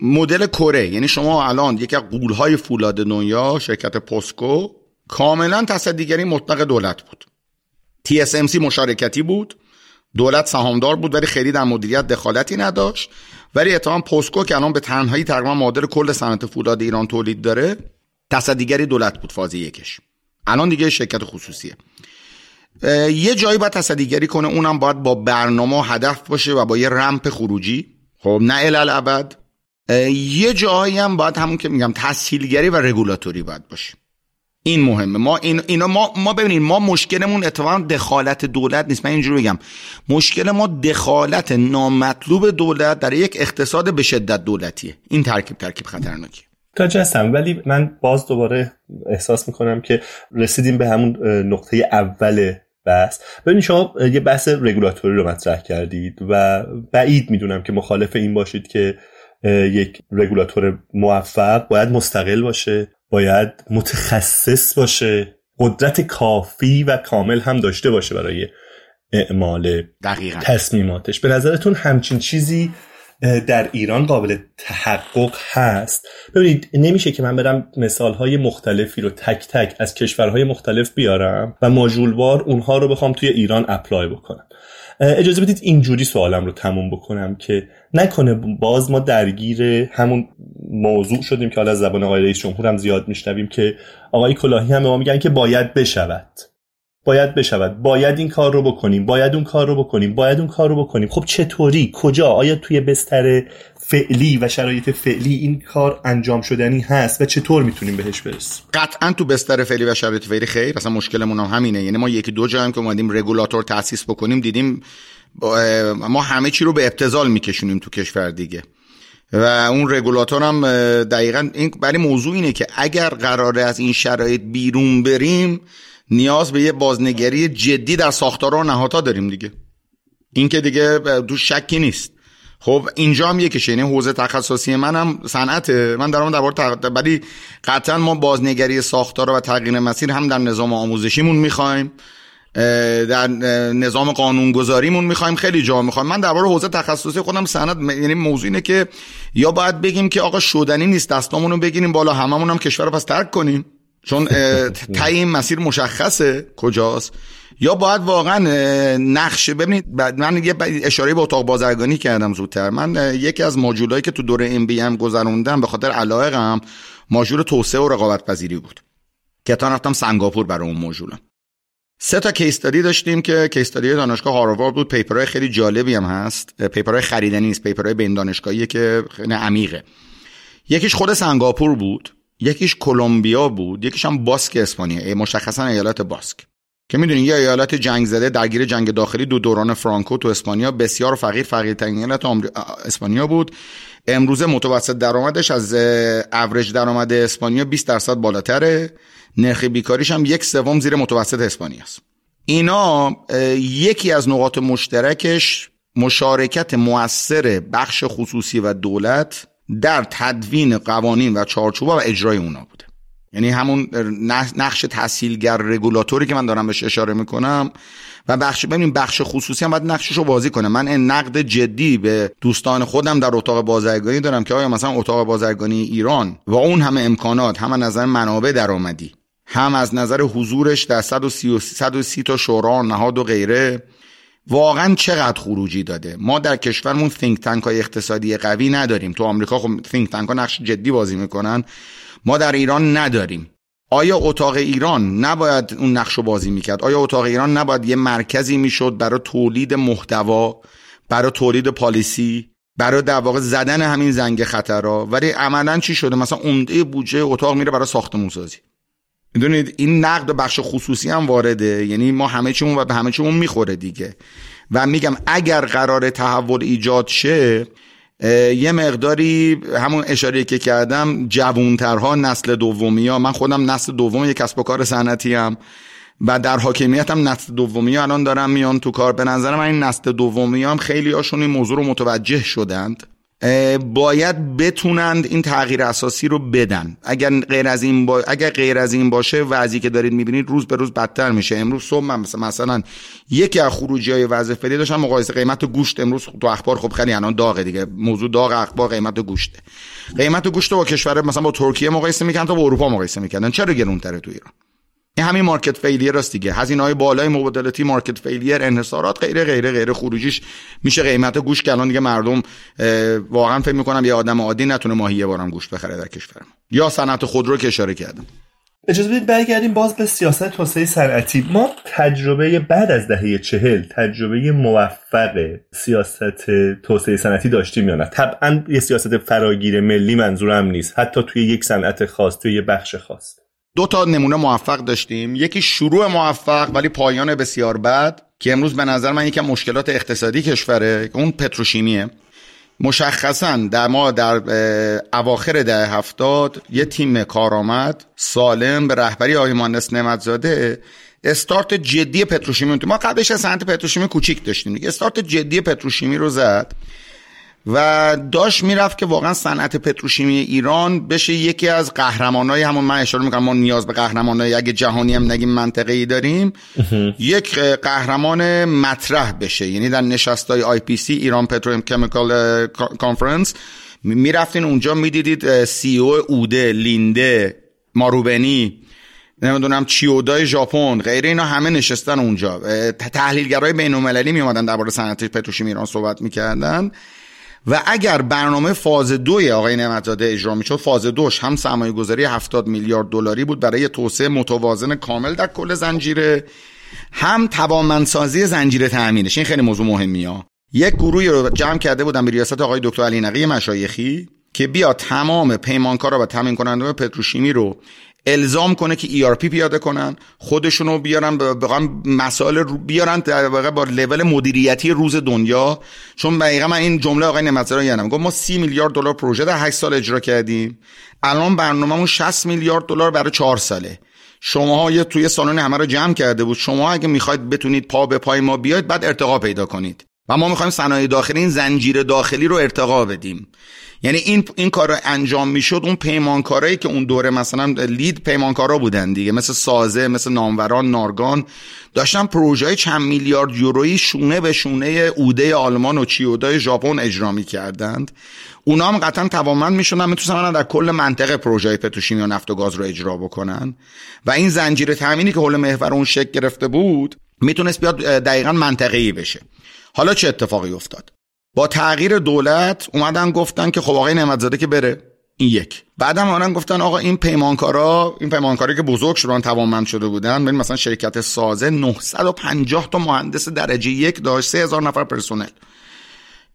مدل کره. یعنی شما الان یکی از قولهای فولاد دنیا شرکت پوسکو کاملا تصدیگری مطلق دولت بود. TSMC مشارکتی بود. دولت سهامدار بود ولی خیلی در مدیریت دخالتی نداشت. ولی اتهام پوسکو که الان به تنهایی تقریبا مادر کل صنعت فولاد ایران تولید داره تصدیگری دولت بود فاز یکش. الان دیگه شرکت خصوصیه. یه جایی باید تصدیگری کنه اونم باید با برنامه و هدف باشه و با یه رمپ خروجی. خب نه الالعبد یه جایی هم باید همون که میگم تسهیلگری و رگولاتوری باید باشه. این مهمه. ما این اینا ما ما ببینید ما مشکلمون اتفاقا دخالت دولت نیست. من اینجوری بگم مشکل ما دخالت نامطلوب دولت در یک اقتصاد به شدت دولتیه. این ترکیب ترکیب خطرناکیه. تا هستم ولی من باز دوباره احساس می‌کنم که رسیدیم به همون نقطه اول بحث ببینید شما یه بحث رگولاتوری رو مطرح کردید و بعید می‌دونم که مخالف این باشید که یک رگولاتور موفق باید مستقل باشه باید متخصص باشه قدرت کافی و کامل هم داشته باشه برای اعمال دقیقا. تصمیماتش به نظرتون همچین چیزی در ایران قابل تحقق هست. ببینید نمیشه که من برم مثالهای مختلفی رو تک تک از کشورهای مختلف بیارم و ماژولوار اونها رو بخوام توی ایران اپلای بکنم. اجازه بدید اینجوری سوالم رو تموم بکنم که نکنه باز ما درگیر همون موضوع شدیم که حالا زبان آقای رئیس جمهور هم زیاد میشنویم که آقای کلاهی هم ما میگن که باید بشود. باید بشود. باید این کار رو بکنیم. باید اون کار رو بکنیم. باید اون کار رو بکنیم. خب چطوری؟ کجا؟ آیا توی بستر فعلی و شرایط فعلی این کار انجام شدنی هست و چطور می‌تونیم بهش برسیم؟ قطعا تو بستر فعلی و شرایط فعلی خیر. اصلا مشکلمون هم همینه. یعنی ما یکی دو جا هم که اومدیم رگولاتور تاسیس بکنیم دیدیم ما همه چی رو به ابتزال میکشونیم تو کشور دیگه. و اون رگولاتور هم دقیقا این برای موضوع اینه که اگر قراره از این شرایط بیرون بریم نیاز به یه بازنگری جدی در ساختار و نهادها داریم دیگه. این که دیگه دو شکی نیست. خب اینجا هم یکیشه یعنی حوزه تخصصی من هم صنعت من در مورد ولی قطعا ما بازنگری ساختار و تغییر مسیر هم در نظام آموزشیمون می‌خوایم. در نظام قانونگذاریمون می‌خوایم. خیلی جا می‌خوایم. من درباره حوزه تخصصی خودم صنعت یعنی موضوع اینه که یا باید بگیم که آقا شدنی نیست دستامونو بگیریم بالا هممون هم کشور رو پس ترک کنیم. چون تای این مسیر مشخصه کجاست. یا باید واقعا نقشه ببینید من یه اشاره به اتاق بازرگانی کردم زودتر. من یکی از ماژولایی که تو دوره ام بی ام گذروندم به خاطر علایقم ماژول توسعه و رقابت پذیری بود. که تا رفتم سنگاپور برای اون ماژولم سه تا کیستادی داشتیم که کیستادی دانشگاه هاروارد بود. پیپرهای خیلی جالبی هم هست. پیپرهای خریدنی نیست. پیپرهای بین دانشگاهی که خیلی عمیقه. یکیش خود سنگاپور بود. یکیش کلمبیا بود یکیش هم باسک اسپانیا مشخصا ایالت باسک. که می‌دونین یه ایالت جنگ زده درگیر جنگ داخلی دو دوران فرانکو تو اسپانیا بسیار فقیر فقیرترین ایالت اسپانیا بود. امروزه متوسط درآمدش از اوریج درآمد اسپانیا 20 درصد بالاتره. نرخ بیکاریش هم یک سوم زیر متوسط اسپانیا است اینا یکی از نقاط مشترکش مشارکت موثر بخش خصوصی و دولت در تدوین قوانین و چارچوبا و اجرای اونا بوده. یعنی همون نقش تحصیلگر رگولاتوری که من دارم بهش اشاره می‌کنم و بخش ببین بخش خصوصی هم باید نقشش رو بازی کنه. من این نقد جدی به دوستان خودم در اتاق بازرگانی دارم که آیا مثلا اتاق بازرگانی ایران و اون همه امکانات هم از نظر منابع درآمدی هم از نظر حضورش در 130, 130 تا شورا نهاد و غیره واقعا چقدر خروجی داده؟ ما در کشورمون think تانک های اقتصادی قوی نداریم. تو آمریکا خب think تانک ها نقش جدی بازی می‌کنن. ما در ایران نداریم. آیا اتاق ایران نباید اون نقش رو بازی می‌کرد؟ آیا اتاق ایران نباید یه مرکزی می‌شد برای تولید محتوا برای تولید پالیسی برای در واقع زدن همین زنگ خطرها؟ ولی عملا چی شده؟ مثلا عمده بودجه اتاق میره برای ساختمون سازی می‌دونید این نقد بخش خصوصی هم وارده. یعنی ما همه چیمون و به همه چیمون می‌خوره دیگه. و میگم اگر قرار تحول ایجاد شه یه مقداری همون اشاره که کردم جوونترها نسل دومی ها من خودم نسل دوم یک کسب و کار صنعتی هم و در حاکمیت هم نسل دومی الان دارم میان تو کار. به نظر من این نسل دومی هم خیلی هاشون این موضوع رو متوجه شدند. باید بتونند این تغییر اساسی رو بدن. اگر غیر از این با... اگر غیر از این باشه وضعی که دارید می‌بینید روز به روز بدتر میشه. امروز صبح من مثلا, مثلا یکی از خروجی های وضع فعلی داشتم مقایسه قیمت گوشت. امروز تو اخبار خب خیلی الان داغه دیگه. موضوع داغ اخبار قیمت گوشته. قیمت گوشت با کشور مثلا با ترکیه مقایسه می‌کنن تا با اروپا مقایسه می‌کنن. چرا گرونتره تو ایران؟ این همین market failure است دیگه. هزینه های بالای مبادلاتی market failure انحصارات غیره غیره غیره خروجیش میشه قیمت گوشت که الان دیگه مردم واقعا فکر می‌کنم یه آدم عادی نتونه ماهی یه بارم گوشت بخره در کشورم یا صنعت خودرو که اشاره کردم. اجازه بدید برگردیم باز به سیاست توسعه صنعتی. ما تجربه بعد از دهه چهل تجربه موفق سیاست توسعه صنعتی داشتیم یا نه؟ طبعا یه سیاست فراگیر ملی منظورم نیست. حتی توی یک صنعت خاص توی یه بخش خاص. دو تا نمونه موفق داشتیم. یکی شروع موفق ولی پایان بسیار بد که امروز به نظر من یکم مشکلات اقتصادی کشوره اون پتروشیمیه. مشخصا در ما در اواخر ده هفتاد یه تیم کارآمد سالم به رهبری آقای مهندس نعمتزاده استارت جدی پتروشیمی ما قبلش صنعت پتروشیمی کوچیک داشتیم استارت جدی پتروشیمی رو زد. و داشت می‌رفت که واقعا صنعت پتروشیمی ایران بشه یکی از قهرمانای همون من اشاره می‌کنم ما نیاز به قهرمانای اگه جهانی هم نگیم منطقه ای داریم یک قهرمان مطرح بشه یعنی در نشستای آی پی سی ایران پترو کمیکال کانفرنس. می‌رفتین اونجا می‌دیدید سی او اوده لینده ماروبنی نمی‌دونم چیودای ژاپن غیر اینا همه نشستن اونجا. تحلیلگرای بین المللی می اومدن درباره صنعت پتروشیمی ایران صحبت می‌کردن. و اگر برنامه فاز دوی آقای نعمتزاده اجرا می‌شد فاز دوش هم سرمایه گذاری 70 میلیارد دلاری بود برای توسعه متوازن کامل در کل زنجیره هم توانمندسازی زنجیره تامینش این خیلی موضوع مهمی ها. یک گروهی رو جمع کرده بودم به ریاست آقای دکتر علی نقی مشایخی که بیا تمام پیمانکارا و تامین کننده پتروشیمی رو الزام کنه که ERP پیاده کنن خودشونو بیارن بقام مسائل رو بیارن در واقع با لول مدیریتی روز دنیا. چون دقیقا من این جمله آقای نعمتزاده یادم. گفت ما 30 میلیارد دلار پروژه در 8 سال اجرا کردیم. الان برنامه‌مون 60 میلیارد دلار برای 4 ساله. شما یه توی سالن همه رو جمع کرده بود. شما اگه می‌خواید بتونید پا به پای ما بیاید بعد ارتقا پیدا کنید. و ما می‌خوایم صنایع داخلی این زنجیره داخلی رو ارتقا بدیم. یعنی این این کار رو انجام می‌شد اون پیمانکارایی که اون دوره مثلا لید پیمانکارا بودن دیگه مثل سازه مثل ناموران نارگان داشتن پروژه های چند میلیارد یورویی شونه به شونه اوده آلمان و چیودای ژاپن اجرا می‌کردند. اونا هم قطعا توانمند می‌شدن می‌تونستن در کل منطقه پروژه پتروشیمی و نفت و گاز رو اجرا بکنن. و این زنجیره تامینی که حول محور اون شکل گرفته بود می‌تونست بیاد دقیقا منطقه‌ای بشه. حالا چه اتفاقی افتاد؟ با تغییر دولت اومدن گفتن که خب آقای نعمتزاده که بره. این یک. بعدم اومدن گفتن آقا این پیمانکارا این پیمانکاری که بزرگ شدن توانمند شده بودن ببین مثلا شرکت سازه 950 تا مهندس درجه یک داشت 3000 نفر پرسنل.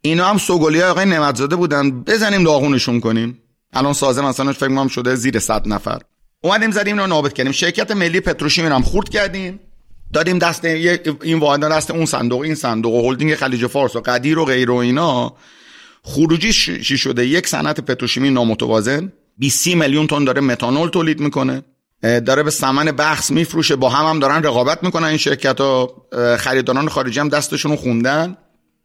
اینا هم سوگلی آقای نعمتزاده بودن. بزنیم داغونشون کنیم. الان سازه مثلا فکر کنم شده زیر 100 نفر. اومدیم زدیم اینو نابود کردیم. شرکت ملی پتروشیمی هم خورد کردیم. دادیم دست این واحد دست اون صندوق این صندوق و هلدینگ خلیج فارس و قدیر و غیر و اینا. خروجی چی شده؟ یک صنعت پتروشیمی نامتوازن. 20 میلیون تن داره متانول تولید می‌کنه. داره به سمن بخص میفروشه. با هم هم دارن رقابت می‌کنن این شرکت ها خریداران خارجی هم دستشون خوندن.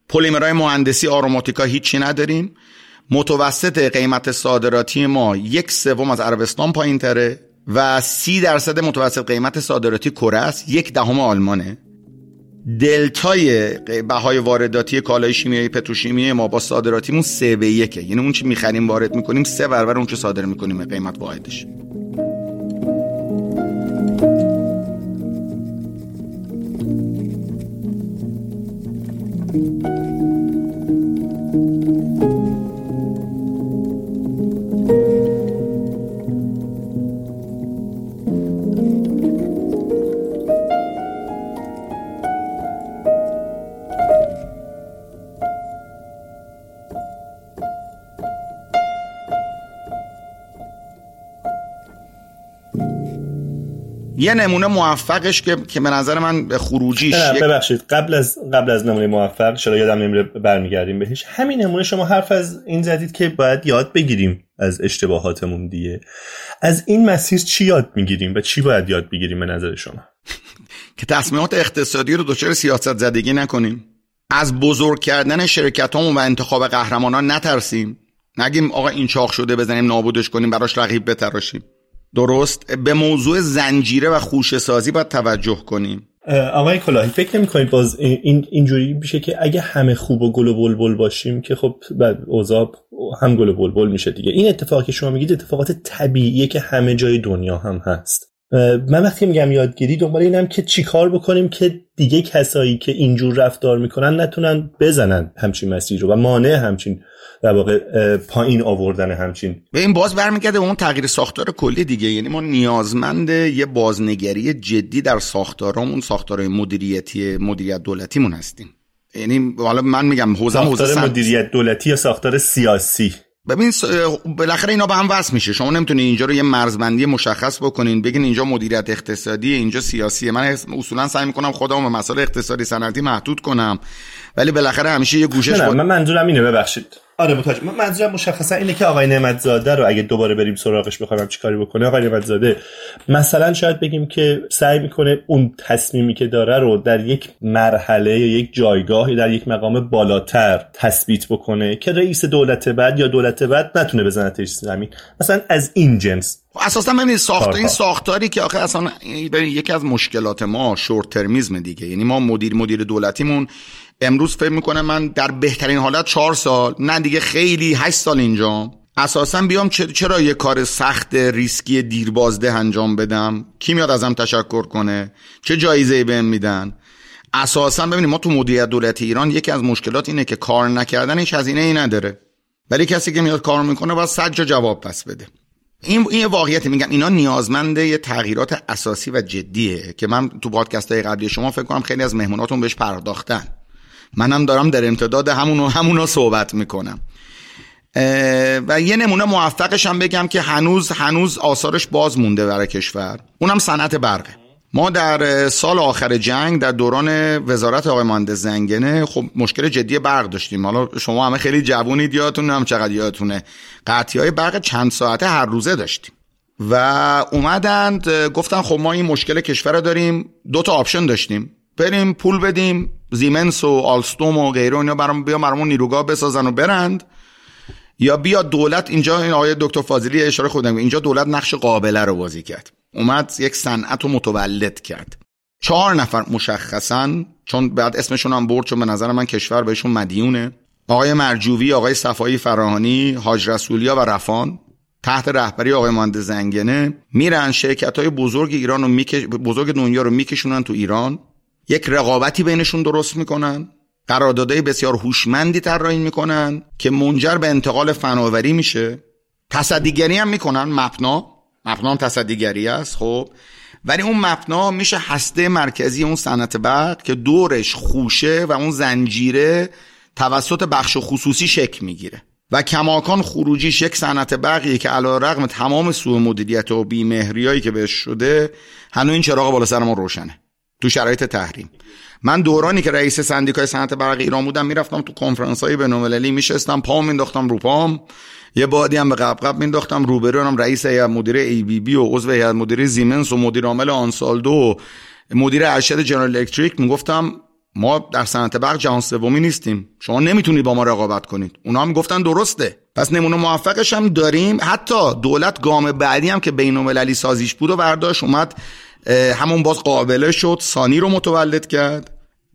پلیمرهای مهندسی آروماتیکا هیچی نداریم. متوسط قیمت صادراتی ما یک سوم از عربستان پایین تره و سی درصد متوسط قیمت صادراتی کره است. یک دهم آلمانه. دلتای بهای وارداتی کالای شیمیایی پتروشیمی ما با صادراتیمون سه به یکه. یعنی اون چی می‌خریم وارد می‌کنیم سه برابر اون چی صادر می‌کنیم قیمت واحدش. یه نمونه موفقش که که به نظر من به خروجیش ببخشید قبل از قبل از نمونه موفق چرا یادم نمیره برمیگردیم بهش. همین نمونه شما حرف از این زدید که باید یاد بگیریم از اشتباهاتمون دیگه. از این مسیر چی یاد می‌گیریم و چی باید یاد بگیریم به نظر شما؟ که تصمیمات اقتصادی رو دچار سیاست زدگی نکنیم. از بزرگ کردن شرکت و انتخاب قهرمانان نترسیم. نگیم آقا این چاق شده بزنیم نابودش کنیم براش رقیب بتراشیم. درست؟ به موضوع زنجیره و خوش سازی باید توجه کنیم. آقای کلاهی فکر نمی کنید باز این اینجوری میشه که اگه همه خوب و گل و بلبل باشیم که خب بعد اوضاع هم گل و بلبل میشه دیگه. این اتفاقی که شما میگید اتفاقات طبیعیه که همه جای دنیا هم هست. من وقتی میگم یادگیری دنبال اینم که چیکار بکنیم که دیگه کسایی که اینجور رفتار می‌کنن نتونن بزنن همچین مسیر رو و مانع همچین در واقع پایین آوردن همچین. به این باز برمیگرده اون تغییر ساختار کلی دیگه. یعنی ما نیازمند یه بازنگری جدی در ساختارمون ساختارهای مدیریتی مدیریت دولتیمون هستیم. یعنی حالا من میگم حوزه حوزه مدیریت دولتی یا ساختار سیاسی؟ ببین بالاخره اینا با هم وصل میشه. شما نمی‌تونید اینجا رو یه مرزبندی مشخص بکنین بگین اینجا مدیریت اقتصادی اینجا سیاسیه من اصولا سعی می‌کنم خودم به مسائل اقتصادی صنعتی محدود کنم. ولی بالاخره همیشه یه گوشش من منظورم اینه ببخشید. آره متوجه. من منظورم مشخصا اینه که آقای نعمت زاده رو اگه دوباره بریم سراغش بخوایم چیکاری بکنه آقای نعمت زاده مثلا شاید بگیم که سعی می‌کنه اون تصمیمی که داره رو در یک مرحله یا یک جایگاه یا در یک مقام بالاتر تثبیت بکنه که رئیس دولت بعد یا دولت بعد نتونه بزنتش زمین. مثلا از این جنس. اساسا من ساخت این ساختاری که آخه اصلا یکی از مشکلات ما شورت ترمیزم دیگه. یعنی ما مدیر مدیر دولتیمون امروز فکر می‌کنه من در بهترین حالت چهار سال نه دیگه خیلی هشت سال اینجا. اساسا بیام چرا یه کار سخت ریسکی دیربازده انجام بدم؟ کی میاد ازم تشکر کنه؟ چه جایزه بهم میدن؟ اساسا ببینید ما تو مدیریت دولت ایران یکی از مشکلات اینه که کار نکردن هیچ هزینه ای نداره. ولی کسی که میاد کار می‌کنه باید صد جواب پس بده. این این واقعیت میگم. اینا نیازمند یه تغییرات اساسی و جدیه که من تو پادکست های قبلی شما فکر کنم خیلی از مهموناتون بهش پرداختن. منم دارم در امتداد همونو همونو صحبت می‌کنم. و یه نمونه موفقش هم بگم که هنوز هنوز آثارش باز مونده برای کشور. اونم صنعت برقه. ما در سال آخر جنگ در دوران وزارت آقای مهندس زنگنه خب مشکل جدی برق داشتیم. حالا شما همه خیلی جوونید یادتون هم چقدر یادتونه. قطعی های برق چند ساعته هر روزه داشتیم. و اومدند گفتن خب ما این مشکل کشور داریم. دو تا option داشتیم. بریم پول بدیم زیمنس و آلستوم و غیره اینا برام بیا برامون نیروگاه بسازن و برند. یا بیا دولت اینجا این آقای دکتر فاضلی اشاره خودم اینجا دولت نقش قابله رو بازی کرد. اومد یک صنعت رو متولد کرد. چهار نفر مشخصا چون بعد اسمشون هم برد چون به نظر من کشور بهشون مدیونه. آقای مرجووی آقای صفایی فراهانی حاج رسولیا و رفان تحت رهبری آقای مهندس زنگنه میرن شرکت های بزرگ ایران رو بزرگ دنیا رو میکشونن تو ایران. یک رقابتی بینشون درست می‌کنن قراردادهای بسیار هوشمندی طراحی می‌کنن که منجر به انتقال فناوری میشه. تصدیگری هم می‌کنن مپنا مپنا هم تصدیگری است خب. ولی اون مپنا میشه هسته مرکزی اون صنعت برق که دورش خوشه و اون زنجیره توسط بخش خصوصی شک می‌گیره. و کماکان خروجیش یک صنعت برقیه که علا رقم تمام سوء مدیریت و بیمهریایی که بهش شده هنوز این چراغ بالا سر ما روشنه. تو شرایط تحریم. من دورانی که رئیس سندیکای صنعت برق ایران بودم می‌رفتم تو کنفرانس های بین‌المللی میشستم پام مینداختم رو پام یه بادی هم به قبقب مینداختم روبرو رئیس هیئت مدیره ای بی بی و عضو هیئت مدیره زیمنس و مدیر عامل آنسالدو و مدیر ارشد جنرال الکتریک. می‌گفتم ما در صنعت برق جهان سومی نیستیم. شما نمی‌تونید با ما رقابت کنید. اونا هم گفتن درسته. پس نمونه موفقش هم داریم. حتی دولت گام بعدی هم که بین المللی سازیش بود و برداشت اومد همون باز قابله شد. سانیر رو متولد کرد.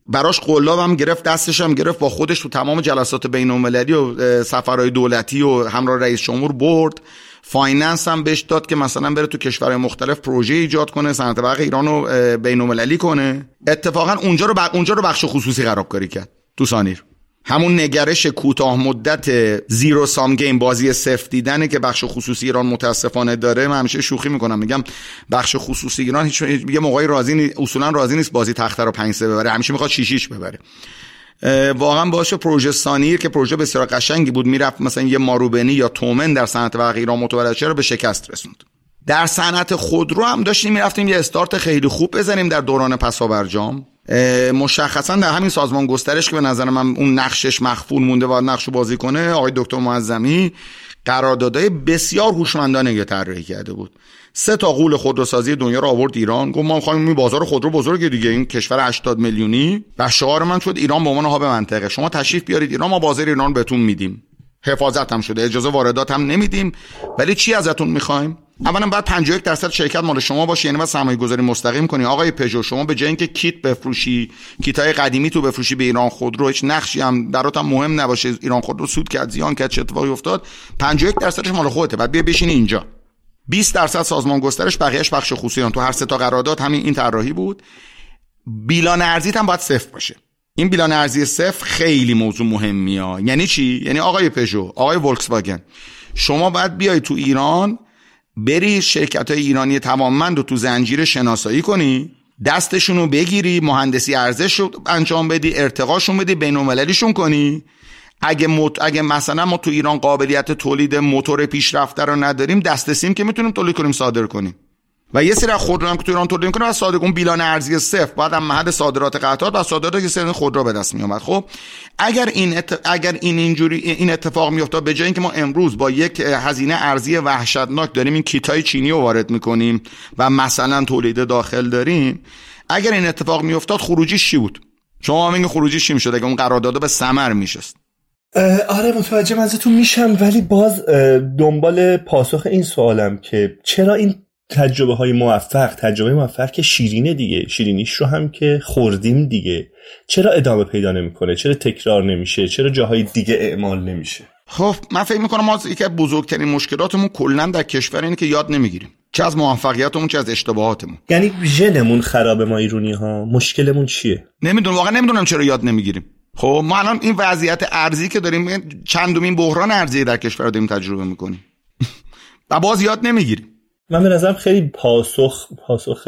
براش قلاب هم گرفت دستش هم گرفت با خودش تو تمام جلسات بین المللی و سفرهای دولتی و همراه رئیس جمهور برد. finance هم بهش داد که مثلا بره تو کشورهای مختلف پروژه ایجاد کنه صنعت برق ایران رو بین کنه. اتفاقا اونجا رو اونجا رو بخش خصوصی خرابکاری کرد. تو سانیر همون نگرش کوتاه مدت زیرو سام گیم بازی سفت دیدنه که بخش خصوصی ایران متاسفانه داره. من همیشه شوخی می‌کنم. میگم بخش خصوصی ایران هیچ یه موقعی راضی نی... اصولا راضی نیست بازی تخته رو 5 ببره. همیشه می‌خواد شیشیش ببره. واقعا باشه پروژه سانیر که پروژه بسیار قشنگی بود. می‌رفت مثلا یه ماروبنی یا تومن در صنعت برق ایران متولد رو به شکست رسوند. در صنعت خودرو هم داشتیم می‌رفتیم یه استارت خیلی خوب بزنیم در دوران پسابرجام. مشخصا در همین سازمان گسترش که به نظر من اون نقشش مخفول مونده و نقش بازی کنه آقای دکتر معظمی قراردادهای بسیار هوشمندانه طراحی کرده بود. سه تا قول خودروسازی دنیا رو آورد ایران گفت ما می‌خوایم این بازار خودرو بزرگ دیگه این کشور 80 میلیونی. و شعار من شد ایران به عنوان هاب منطقه. شما تشریف بیارید ایران ما بازار ایران بهتون میدیم. حفاظت هم شده اجازه واردات هم نمیدیم. ولی چی ازتون می‌خوایم؟ اولا بعد 51 درصد شرکت مال شما باشه یعنی بعد سرمایه گذاری مستقیم کنی. آقای پژو شما به جای اینکه کیت بفروشی کیت های قدیمی تو بفروشی به ایران خودرو هیچ نقشی هم برات هم مهم نباشه ایران خودرو سود کرد زیان کرد چه اتفاقی افتاد 51 درصدش مال خودته. بعد بیا بشینی اینجا. 20 درصد سازمان گسترش بقیهش بخش خصوصی تو هر سه تا قرارداد همین این طراحی بود. بیلان ارزیت هم باید صفر باشه. این بیلان ارزی صفر خیلی موضوع مهمیه. یعنی چی؟ یعنی آقای پژو آقای ولکس واگن شما باید بیای تو ایران بری شرکت های ایرانی تماممند رو تو زنجیره شناسایی کنی دستشون رو بگیری مهندسی ارزش رو انجام بدی ارتقاشون بدی بین کنی. اگه, مت... اگه مثلا ما تو ایران قابلیت تولید موتور پیشرفته رو نداریم دسترسیم که می‌تونیم تولید کنیم صادر کنیم. و یه سری خودرو هم که تو ایران تولید می‌کنه از صادر بیلان ارزی صفر. بعد هم محل صادرات قطعات و صادرات یه سری خودرو به دست میومد خب اگر این اگر این اینجوری این اتفاق میافتاد به جای اینکه ما امروز با یک هزینه ارزی وحشتناک داریم این کیتای چینی رو وارد می‌کنیم و مثلا تولید داخل داریم اگر این اتفاق میافتاد خروجیش چی بود؟ شما هم خروجیش چی می‌شد؟ اگه اون قرارداد به ثمر میشست. آره متوجه ازتون میشم ولی باز دنبال پاسخ این سوالم که چرا این تجربه های موفق تجربه موفق که شیرینه دیگه. شیرینیش رو هم که خوردیم دیگه. چرا ادامه پیدا نمی‌کنه؟ چرا تکرار نمیشه؟ چرا جاهای دیگه اعمال نمیشه؟ خب من فکر می‌کنم ما یکی از بزرگترین مشکلاتمون کلا در کشور اینه که یاد نمی‌گیریم. چه از موفقیتمون چه از اشتباهاتمون. یعنی ژنمون خراب ما ایرونی ها مشکلمون چیه؟ نمی‌دونم واقعا نمی‌دونم چرا یاد نمی‌گیریم. خب ما الان این وضعیت ارزی که داریم چندمین بحران ارزی در کشور داریم تجربه می‌کنیم. و باز یاد نمی‌گیریم. من به نظرم خیلی پاسخ پاسخ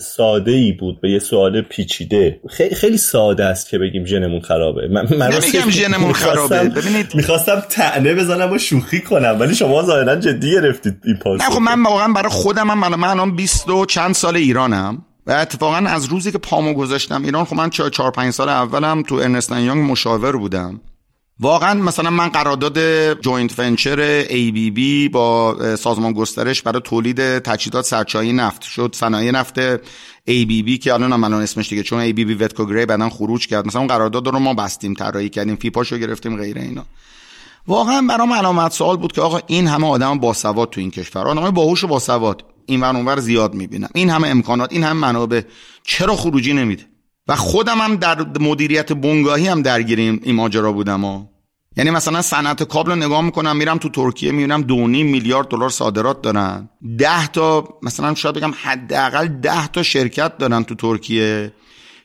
ساده ای بود به یه سوال پیچیده. خیلی خیلی ساده است که بگیم ژنمون خرابه. من, من نمیگم ژنمون خرابه. ببینید می‌خواستم طعنه بزنم و شوخی کنم ولی شما ظاهرا جدی گرفتید این پاسخ. نه خب من واقعا برای خودم هم من الان 20 و چند سال ایرانم و اتفاقا از روزی که پامو گذاشتم ایران خب من 4 5 سال اولم تو Ernst & Young مشاور بودم. واقعا مثلا من قرارداد joint venture ABB با سازمان گسترش برای تولید تجهیزات سرچاهی نفت شد. صنایع نفت ای بی بی که الان الان اسمش دیگه چون ای بی بی وتکو گری بعدن خروج کرد. مثلا اون قرارداد رو ما بستیم طراحی کردیم فیپاشو گرفتیم غیره اینا. واقعا برام علامت سوال بود که آقا این همه آدم باسواد تو این کشور. آدمای باهوش و باسواد این ور اونور زیاد می‌بینم این همه امکانات این همه منابع چرا خروجی نمیده؟ و خودم هم در مدیریت بنگاهی هم درگیریم این ماجرا بودم ها. یعنی مثلا صنعت کابل رو نگاه می‌کنم میرم تو ترکیه می‌بینم دو میلیارد دلار صادرات دارن. ده تا مثلا شاید بگم حداقل ده تا شرکت دارن تو ترکیه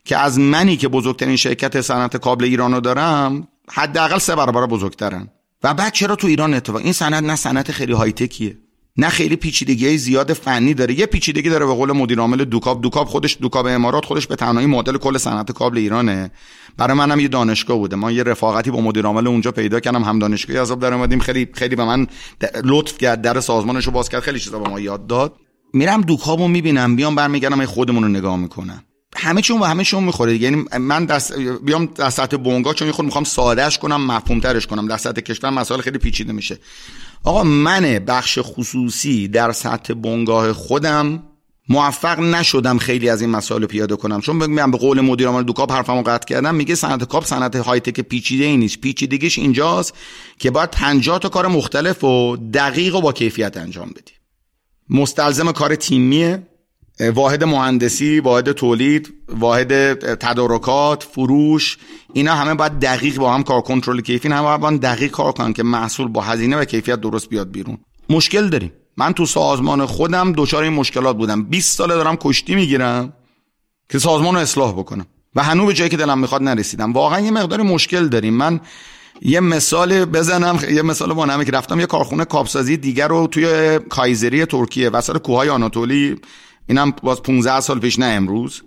که از منی که بزرگترین شرکت صنعت کابل ایرانو دارم حداقل سه برابر بزرگترن. و بعد چرا تو ایران اتفاق این صنعت نه صنعت خیلی های تکیه نه خیلی پیچیدگی زیاد فنی داره. یه پیچیدگی داره به قول مدیر عامل دوکاب. دوکاب خودش دوکاب امارات خودش به تنهایی مدل کل صنعت کابل ایرانه. برای منم یه دانشگاه بوده. ما یه رفاقتی با مدیر عامل اونجا پیدا کردم. هم دانشگاهی عذاب در اومدیم. خیلی خیلی به من لطف کرد. در سازمانش رو باز کرد. خیلی چیزا به ما یاد داد. میرم دوکابو می‌بینم. بیام برمیگردم خودمون رو نگاه می‌کنم. همه چون و همه چون می‌خوره یعنی من دست بیام در سطح بونگا چون می‌خوام سادهش کنم مفهوم ترش کنم. در سطح کشور مسائل خیلی پیچیده میشه. آقا من بخش خصوصی در سطح بنگاه خودم موفق نشدم خیلی از این مسائل پیاده کنم. چون من به قول مدیر عامل دوکاپ حرفمو قطع کردم میگه صنعت کاپ صنعت های تک پیچیده ای نیست. پیچیدگیش اینجاست که باید 50 تا کار مختلف و دقیق و با کیفیت انجام بدی. مستلزم کار تیمیه. واحد مهندسی واحد تولید واحد تدارکات فروش اینا همه باید دقیق با هم کار کنترل کیفی همه باید دقیق کار کنن که محصول با هزینه و کیفیت درست بیاد بیرون. مشکل داریم. من تو سازمان خودم دچار این مشکلات بودم. 20 ساله دارم کشتی می‌گیرم که سازمان رو اصلاح بکنم. و هنوز به جایی که دلم می‌خواد نرسیدم. واقعا یه مقدار مشکل داریم. من یه مثال بزنم. یه مثال با که رفتم. یه کارخونه کابل‌سازی دیگر رو توی کایزری ترکیه وسط کوههای آناتولی اینم باز 15 سال پیش نه امروز.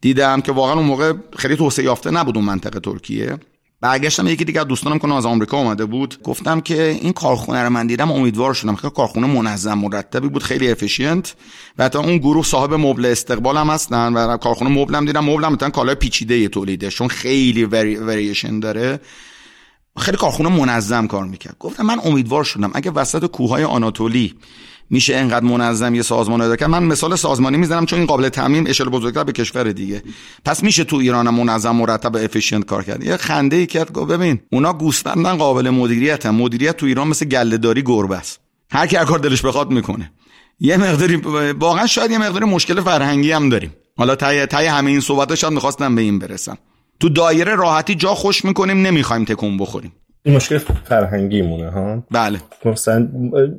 دیدم که واقعا اون موقع خیلی توسعه یافته نبود اون منطقه ترکیه. برگشتم یکی دیگه دوستانم که از آمریکا اومده بود گفتم که این کارخونه رو من دیدم امیدوار شدم که کارخونه منظم مرتبی بود خیلی efficient و تا اون گروه صاحب مبل ایستیکبال هم هستن و کارخونه مبل هم دیدم. مبل هم مثلا کالای پیچیده تولیده چون خیلی وریشن داره. خیلی کارخونه منظم کار می‌کرد. گفتم من امیدوار شدم اگه وسط کوههای آناتولی میشه انقدر منظم یه سازمان اداره کرد من مثال سازمانی می‌زنم چون این قابل تعمیم اشل بزرگتر به کشور دیگه. پس میشه تو ایران منظم مرتب افیشنت کار کرد. یه خنده ای کرد گفت ببین اونا گوسفندن قابل مدیریت هم مدیریت تو ایران مثل گلهداری گربه است. هر کی کار دلش بخواد می‌کنه. یه مقداری واقعا شاید یه مقداری مشکل فرهنگی هم داریم. حالا تای تای همه این صحبت شاید می‌خواستم به این برسم. تو دایره راحتی جا خوش می‌کنیم نمی‌خوایم تکون بخوریم. این مشکل فرهنگی مونه ها؟ بله. مثلا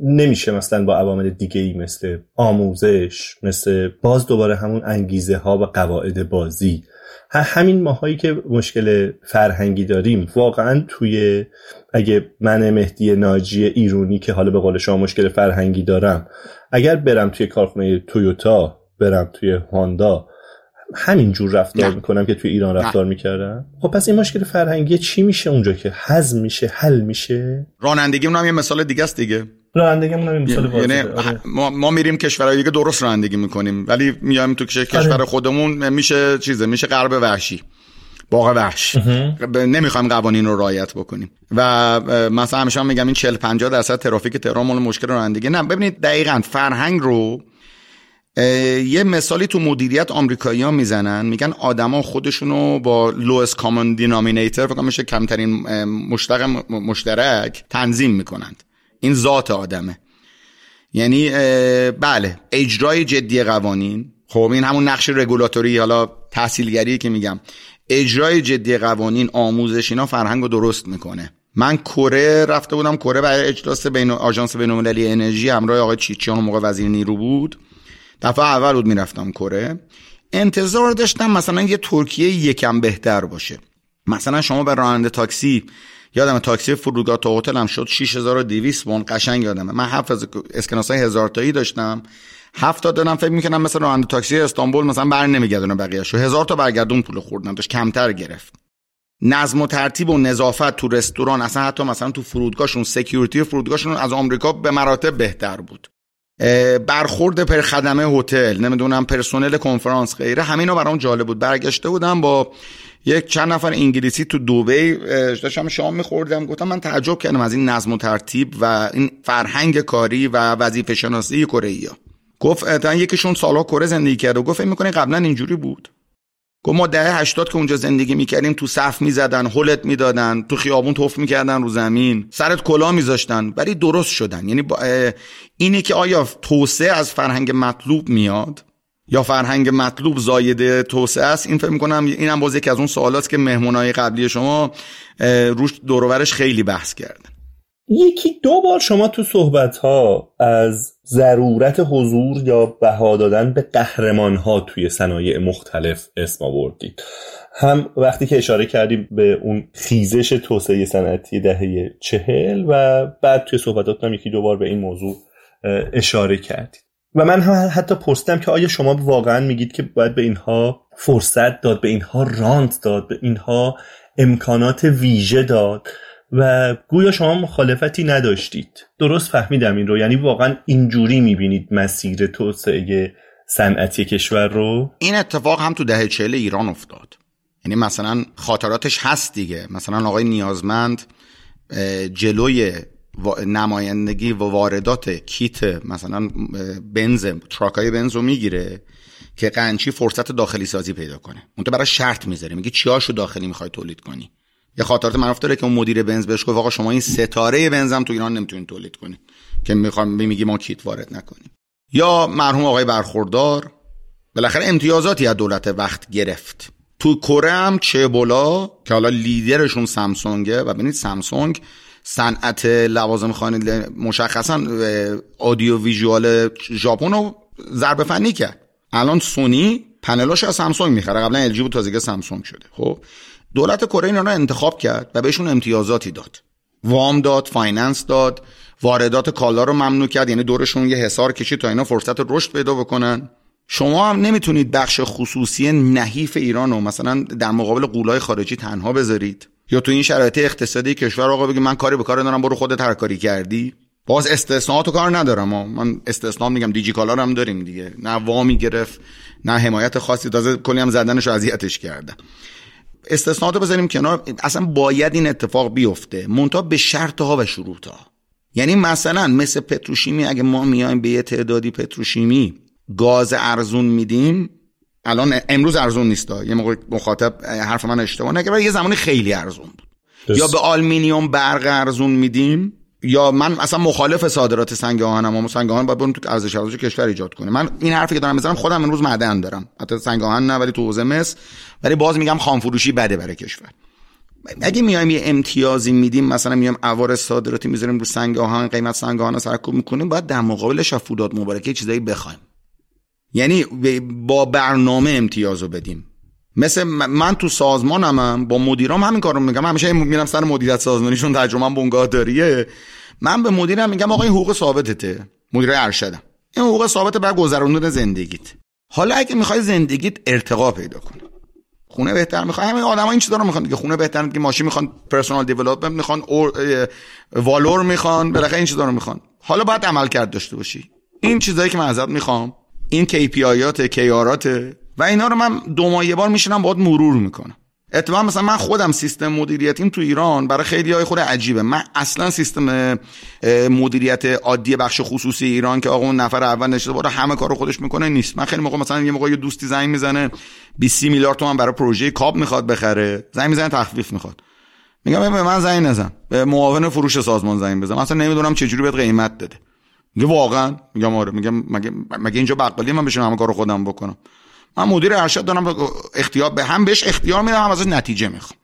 نمیشه مثلا با عوامل دیگه ای مثل آموزش مثل باز دوباره همون انگیزه ها و قواعد بازی. همین ماهایی که مشکل فرهنگی داریم واقعا توی اگه من مهدی ناجی ایرونی که حالا به قول شما مشکل فرهنگی دارم اگر برم توی کارخونه تویوتا برم توی هاندا همین جور رفتار نه. می‌کنم که توی ایران رفتار می‌کردم. خب پس این مشکل فرهنگی چی میشه اونجا که حزم میشه حل میشه؟ رانندگی هم یه مثال دیگه است دیگه. رانندگی هم مثال یعنی ما, ما میریم کشورهای دیگه درست رانندگی می‌کنیم ولی میایم تو کشور آره. خودمون میشه چیزه؟ میشه غرب وحشی باغ وحش. نمی‌خوایم قوانین رو رعایت بکنیم. و مثلا همیشه هم میگم این 40 50 درصد ترافیک تهران مشکل رانندگی. نه ببینید دقیقا فرهنگ رو یه مثالی تو مدیریت آمریکایی ها می‌زنن میگن آدما خودشونو با لوس کامن دینامینیتر فکر میشه کمترین مشترک مشترک تنظیم می‌کنند. این ذات آدمه. یعنی بله اجرای جدی قوانین. خب این همون نقش رگولاتوری حالا تحصیلگری که میگم. اجرای جدی قوانین آموزش اینا فرهنگ رو درست می‌کنه. من کره رفته بودم کره برای اجلاس بین آژانس بین‌المللی انرژی همراه آقای چیچیان موقع وزیر نیرو بود. دفعه اول بود می‌رفتم کره. انتظار داشتم مثلا از ترکیه یکم بهتر باشه. مثلا شما به راننده تاکسی یادم تاکسی فرودگاه تا هتلم شد 6200 وون قشنگ یادمه. من هفت اسکناس های هزار تایی داشتم. هفت تا دادم فکر می‌کنم مثلا راننده تاکسی استانبول مثلا بر نمیگردونه بقیه شو هزار تا برگردون پول خورد نداشت کمتر گرفت. نظم و ترتیب و نظافت تو رستوران اصلا حتی مثلا تو فرودگاهشون security فرودگاهشون از آمریکا به مراتب بهتر بود. برخورد پر خدمه هتل نمی‌دونم پرسنل کنفرانس غیره همینا برام جالب بود. برگشته بودم با یک چند نفر انگلیسی تو دوبی داشتم شام میخوردم گفتم من تعجب کردم از این نظم و ترتیب و این فرهنگ کاری و وظیفه شناسی کره گفت یکیشون سالها کره زندگی کرد و گفت می‌کنه قبلا اینجوری بود؟ گفت ما دهه هشتاد که اونجا زندگی می‌کردیم تو صف می‌زدن هلت می‌دادن تو خیابون توف می‌کردن رو زمین سرت کلا میذاشتن ولی درست شدن. یعنی با اینی که آیا توسعه از فرهنگ مطلوب میاد یا فرهنگ مطلوب زایده توسعه است؟ این فکر می‌کنم این هم باز یکی از اون سوالاست که مهمونای قبلی شما روش دورورش خیلی بحث کردن یکی دو بار شما تو صحبت ها از ضرورت حضور یا بها دادن به قهرمان ها توی صنایع مختلف اسم آوردید. هم وقتی که اشاره کردیم به اون خیزش توسعه صنعتی دهه چهل و بعد توی صحبتات هم یکی دو بار به این موضوع اشاره کردید و من هم حتی پرسیدم که آیا شما واقعا میگید که باید به اینها فرصت داد به اینها راند داد به اینها امکانات ویژه داد؟ و گویا شما مخالفتی نداشتید. درست فهمیدم این رو. یعنی واقعا اینجوری می‌بینید مسیر توسعه صنعتی کشور رو؟ این اتفاق هم تو دهه چهل ایران افتاد. یعنی مثلا خاطراتش هست دیگه. مثلا آقای نیازمند جلوی نمایندگی و واردات کیت مثلا بنز تراکای بنز رو می‌گیره که قنچی فرصت داخلی سازی پیدا کنه. اون برای شرط می‌ذاره. میگه چیاشو داخلی می‌خوای تولید کنی. یه خاطرات من داره که اون مدیر بنز بهش گفت آقا شما این ستاره بنزم تو ایران نمی‌تونین تولید کنی که می‌خوام میگی ما کیت وارد نکنیم. یا مرحوم آقای برخوردار بالاخره امتیازاتی از دولت وقت گرفت. تو کره هم چبولا که حالا لیدرشون سامسونگه و ببینید سامسونگ صنعت لوازم خانه مشخصا audio visual ژاپن رو ضربه فنی کرد. الان سونی پنلاش از سامسونگ می‌خره. قبلا LG بود تازگی سامسونگ شده. خب؟ دولت کره اینا رو انتخاب کرد و بهشون امتیازاتی داد. وام داد finance داد واردات کالا رو ممنوع کرد یعنی دورشون یه حصار کشید تا اینا فرصت رشد پیدا بکنن. شما هم نمی‌تونید بخش خصوصی نحیف ایران رو مثلا در مقابل غولای خارجی تنها بذارید. یا تو این شرایط اقتصادی کشور آقا بگی من کاری به کارت ندارم برو خودت هر کاری کردی. باز استثناءاتو کار ندارم. ها. من استثنا میگم دیجی کالا هم داریم دیگه. نه وامی گرفت نه حمایت خاصی. تازه کلی هم زدنش اذیتش کرده استثناءاتو بذاریم کنار. اصلا باید این اتفاق بیفته. مونتا به شرط ها و شروط ها یعنی مثلا مثل پتروشیمی اگه ما میایم به یه تعدادی پتروشیمی گاز ارزون میدیم الان امروز ارزون نیست یه موقع مخاطب حرف من اشتباه نگه یه زمانی خیلی ارزون بود. یا به آلمینیوم برق ارزون میدیم. یا من اصلا مخالف صادرات سنگ آهنم اما سنگ آهن باید بریم تو ارزش افزایش کشور ایجاد کنه. من این حرفی که دارم می‌زنم خودم امروز معدن دارم. حتی سنگ آهن نه ولی تو حوزه مس. ولی باز میگم خامفروشی بده برای کشور. اگه میایم یه امتیازی میدیم مثلا میایم اوار صادراتی می‌ذاریم رو سنگ آهن قیمت سنگ آهن سرکوب می‌کنیم باید در مقابلش فولاد مبارکه چیزایی بخوایم. یعنی با برنامه امتیازو بدیم. مثل من تو سازمانم با مدیرام همین کارو میگم. همیشه میرم سر مدیریت سازمانیشون ترجمه بنگاه داریه من به مدیرم میگم آقا این حقوق ثابتته. مدیر ارشدم. این حقوق ثابت بر گذروندن زندگیت. حالا اگه می‌خوای زندگیت ارتقا پیدا کنه خونه بهتر می‌خوای. همه آدما این چیزا رو می‌خوان دیگه. خونه بهتر که ماشین می‌خوان پرسونال دیولپمنت می‌خوان والور می‌خوان بالاخره این چیزا رو می‌خوان. حالا باید عمل کرد داشته باشی. این چیزایی که من ازت می‌خوام این KPI کیارات و اینا رو من دو ماه یه بار میشینم باید مرور می‌کنم. اتفاقا مثلا من خودم سیستم مدیریتیم تو ایران برای خیلی های خود عجیبه. من اصلا سیستم مدیریت عادی بخش خصوصی ایران که آقا اون نفر اول نشده باید همه کارو خودش می‌کنه نیست. من خیلی موقع مثلا یه موقع یه دوستی زنگ می‌زنه 20 میلیارد تومن برای پروژه کاب می‌خواد بخره. زنگ می‌زنه تخفیف می‌خواد. میگم به من زنگ نزن. به معاون فروش سازمان زنگ بزن. مثلا نمی‌دونم جوری بهت قیمت داده. میگه واقعا؟ میگم آره. میگم مگه مگه اینجا بقالی؟ من بشم همه کارو خودم بکنم. من مدیر ارشد دارم اختیار به هم بهش اختیار میدم هم ازش نتیجه می‌خوام.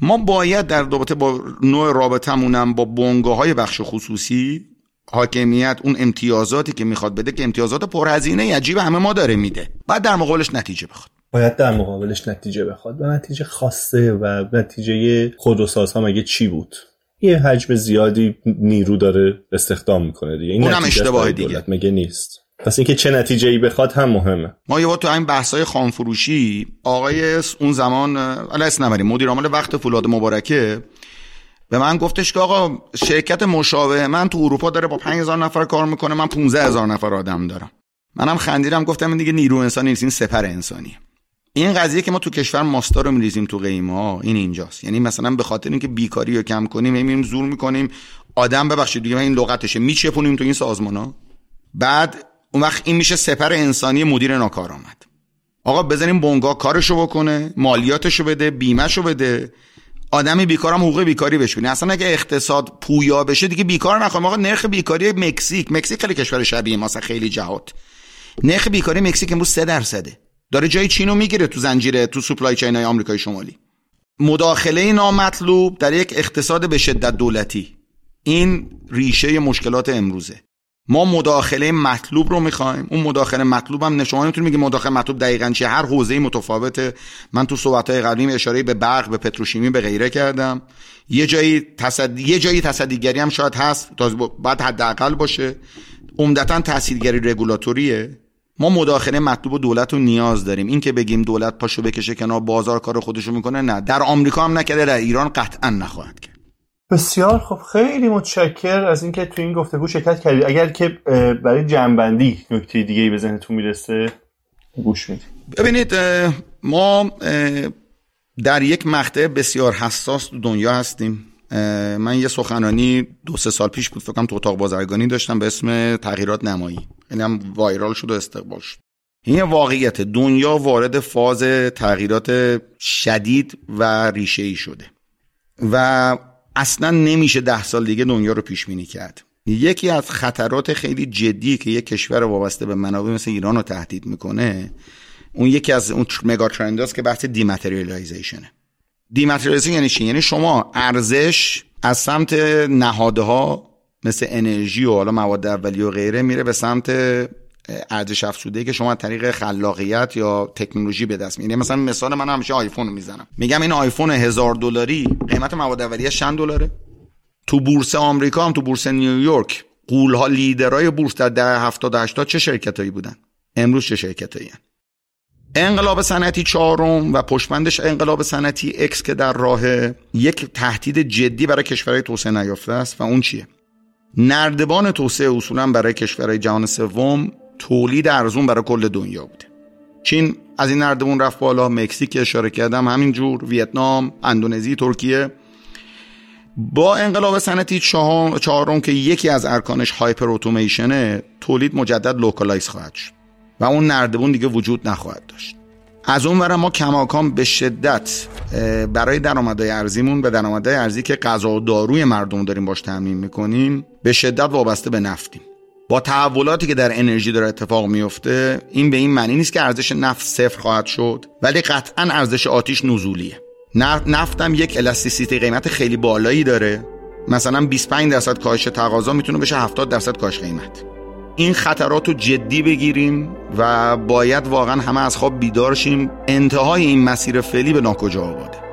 ما باید در رابطه با نوع رابطمونم با بنگاه های بخش خصوصی حاکمیت اون امتیازاتی که می‌خواد بده که امتیازات پرهزینه عجیب همه ما داره میده. بعد در مقابلش نتیجه بخواد. باید در مقابلش نتیجه بخواد و نتیجه خاصه و نتیجه خودروسازها مگه چی بود؟ یه حجم زیادی نیرو داره استخدام می‌کنه دیگه. این اونم اشتباه دیگه. مگه نیست؟ پس اینکه چه نتیجه ای بخواد هم مهمه. ما یه تو این بحثای خانفروشی آقای اون زمان اسم نبریم مدیر عامل وقت فولاد مبارکه به من گفتش که آقا شرکت مشابه من تو اروپا داره با 5000 نفر کار می‌کنه من 15000 نفر آدم دارم. منم خندیدم گفتم این دیگه نیرو انسانی نیست این سپر انسانی این قضیه که ما تو کشور ماستا رو میریزیم تو قیمه ها این اینجاست. یعنی مثلا به خاطر اینکه بیکاری رو کم کنیم میریم زور می‌کنیم آدم ببخشید دیگه این لغتشه میچپونیم تو این سازمان بعد اون وقت این میشه سپر انسانی مدیر ناکارآمد. آقا بزنیم بنگاه کارشو بکنه مالیاتشو بده بیمهشو بده. آدمی بیکارم حقوق بیکاری بهش اصلا اگه اقتصاد پویا بشه دیگه بیکار نخوایم آقا نرخ بیکاری مکزیک. مکزیک خیلی کشور شبیه ما خیلی جهات. نرخ بیکاری مکزیک امروز 3 درصده. داره جای چینو می‌گیره تو زنجیره تو سوپلای چین های آمریکای شمالی. مداخله نامطلوب در یک اقتصاد به شدت دولتی. این ریشه مشکلات امروزه. ما مداخله مطلوب رو می‌خوایم. اون مداخله مطلوب هم شما نمی‌تونید میگی مداخله مطلوب دقیقا چیه؟ هر حوزه متفاوته. من تو صحبت های قبلیم اشاره به برق به پتروشیمی به غیره کردم. یه جایی تصد... یه جایی تصدیگری هم شاید هست. تا بعد حداقل باشه. عمدتا تاثیرگری رگولاتوریه ما مداخله مطلوب و دولت رو نیاز داریم. این که بگیم دولت پاشو بکشه کنار بازار کار خودشو می‌کنه نه. در آمریکا هم نکرده در ایران قطعا نخواهد بسیار خب خیلی متشکر از اینکه تو این گفتگو شرکت کردید اگر که برای جنبندی نکته دیگه ای به ذهنتون می‌رسه گوش میدیم ببینید ما در یک مقطع بسیار حساس دنیا هستیم. من یه سخنانی دو سه سال پیش بود فکرم تو اتاق بازرگانی داشتم به اسم تغییرات نمایی. این هم وایرال شد و استقبال شد. این واقعیت دنیا وارد فاز تغییرات شدید و ریشه ای شده. و اصلا نمیشه ده سال دیگه دنیا رو پیش بینی کرد. یکی از خطرات خیلی جدی که یک کشور وابسته به منابع مثل ایران رو تهدید می‌کنه اون یکی از اون mega trend هاست که بحث dematerialization ه dematerialization یعنی چی؟ یعنی شما ارزش از سمت نهاده‌ها مثل انرژی و حالا مواد اولیه و غیره میره به سمت ارزش افزوده که شما از طریق خلاقیت یا تکنولوژی به دست میارید مثلا مثال من همیشه آیفون رو می‌زنم. میگم این آیفون هزار دلاری قیمت مواد اولیه چند دلاره. تو بورس آمریکا هم تو بورس نیویورک غول ها لیدرای بورس در ده 70 80 چه شرکتایی بودن؟ امروز چه شرکتایی انقلاب صنعتی چهارم و پشت‌بندش انقلاب صنعتی X که در راه یک تهدید جدی برای کشورهای توسعه نیافته است. و اون چیه؟ نردبان توسعه اصولا برای کشورهای جهان سوم تولید ارزون برای کل دنیا بوده چین از این نردبون رفت بالا مکزیک اشاره کردم همینجور ویتنام اندونزی ترکیه. با انقلاب صنعتی چهارم که یکی از ارکانش hyper اتوماسیونه تولید مجدد localize خواهد شد و اون نردبون دیگه وجود نخواهد داشت. از اون ما کماکان به شدت برای درآمدهای ارزیمون به درآمدهای ارزی که غذا و داروی مردم داریم باش تامین می‌کنیم به شدت وابسته به نفتیم. با تحولاتی که در انرژی داره اتفاق میفته این به این معنی نیست که ارزش نفت صفر خواهد شد ولی قطعا ارزش آتیش نزولیه. نفتم یک الاستیسیتی قیمت خیلی بالایی داره. مثلا 25 درصد کاهش تقاضا می‌تونه بشه 70 درصد کاهش قیمت. این خطرات رو جدی بگیریم و باید واقعا همه از خواب بیدار شیم. انتهای این مسیر فعلی به ناکجا آباده.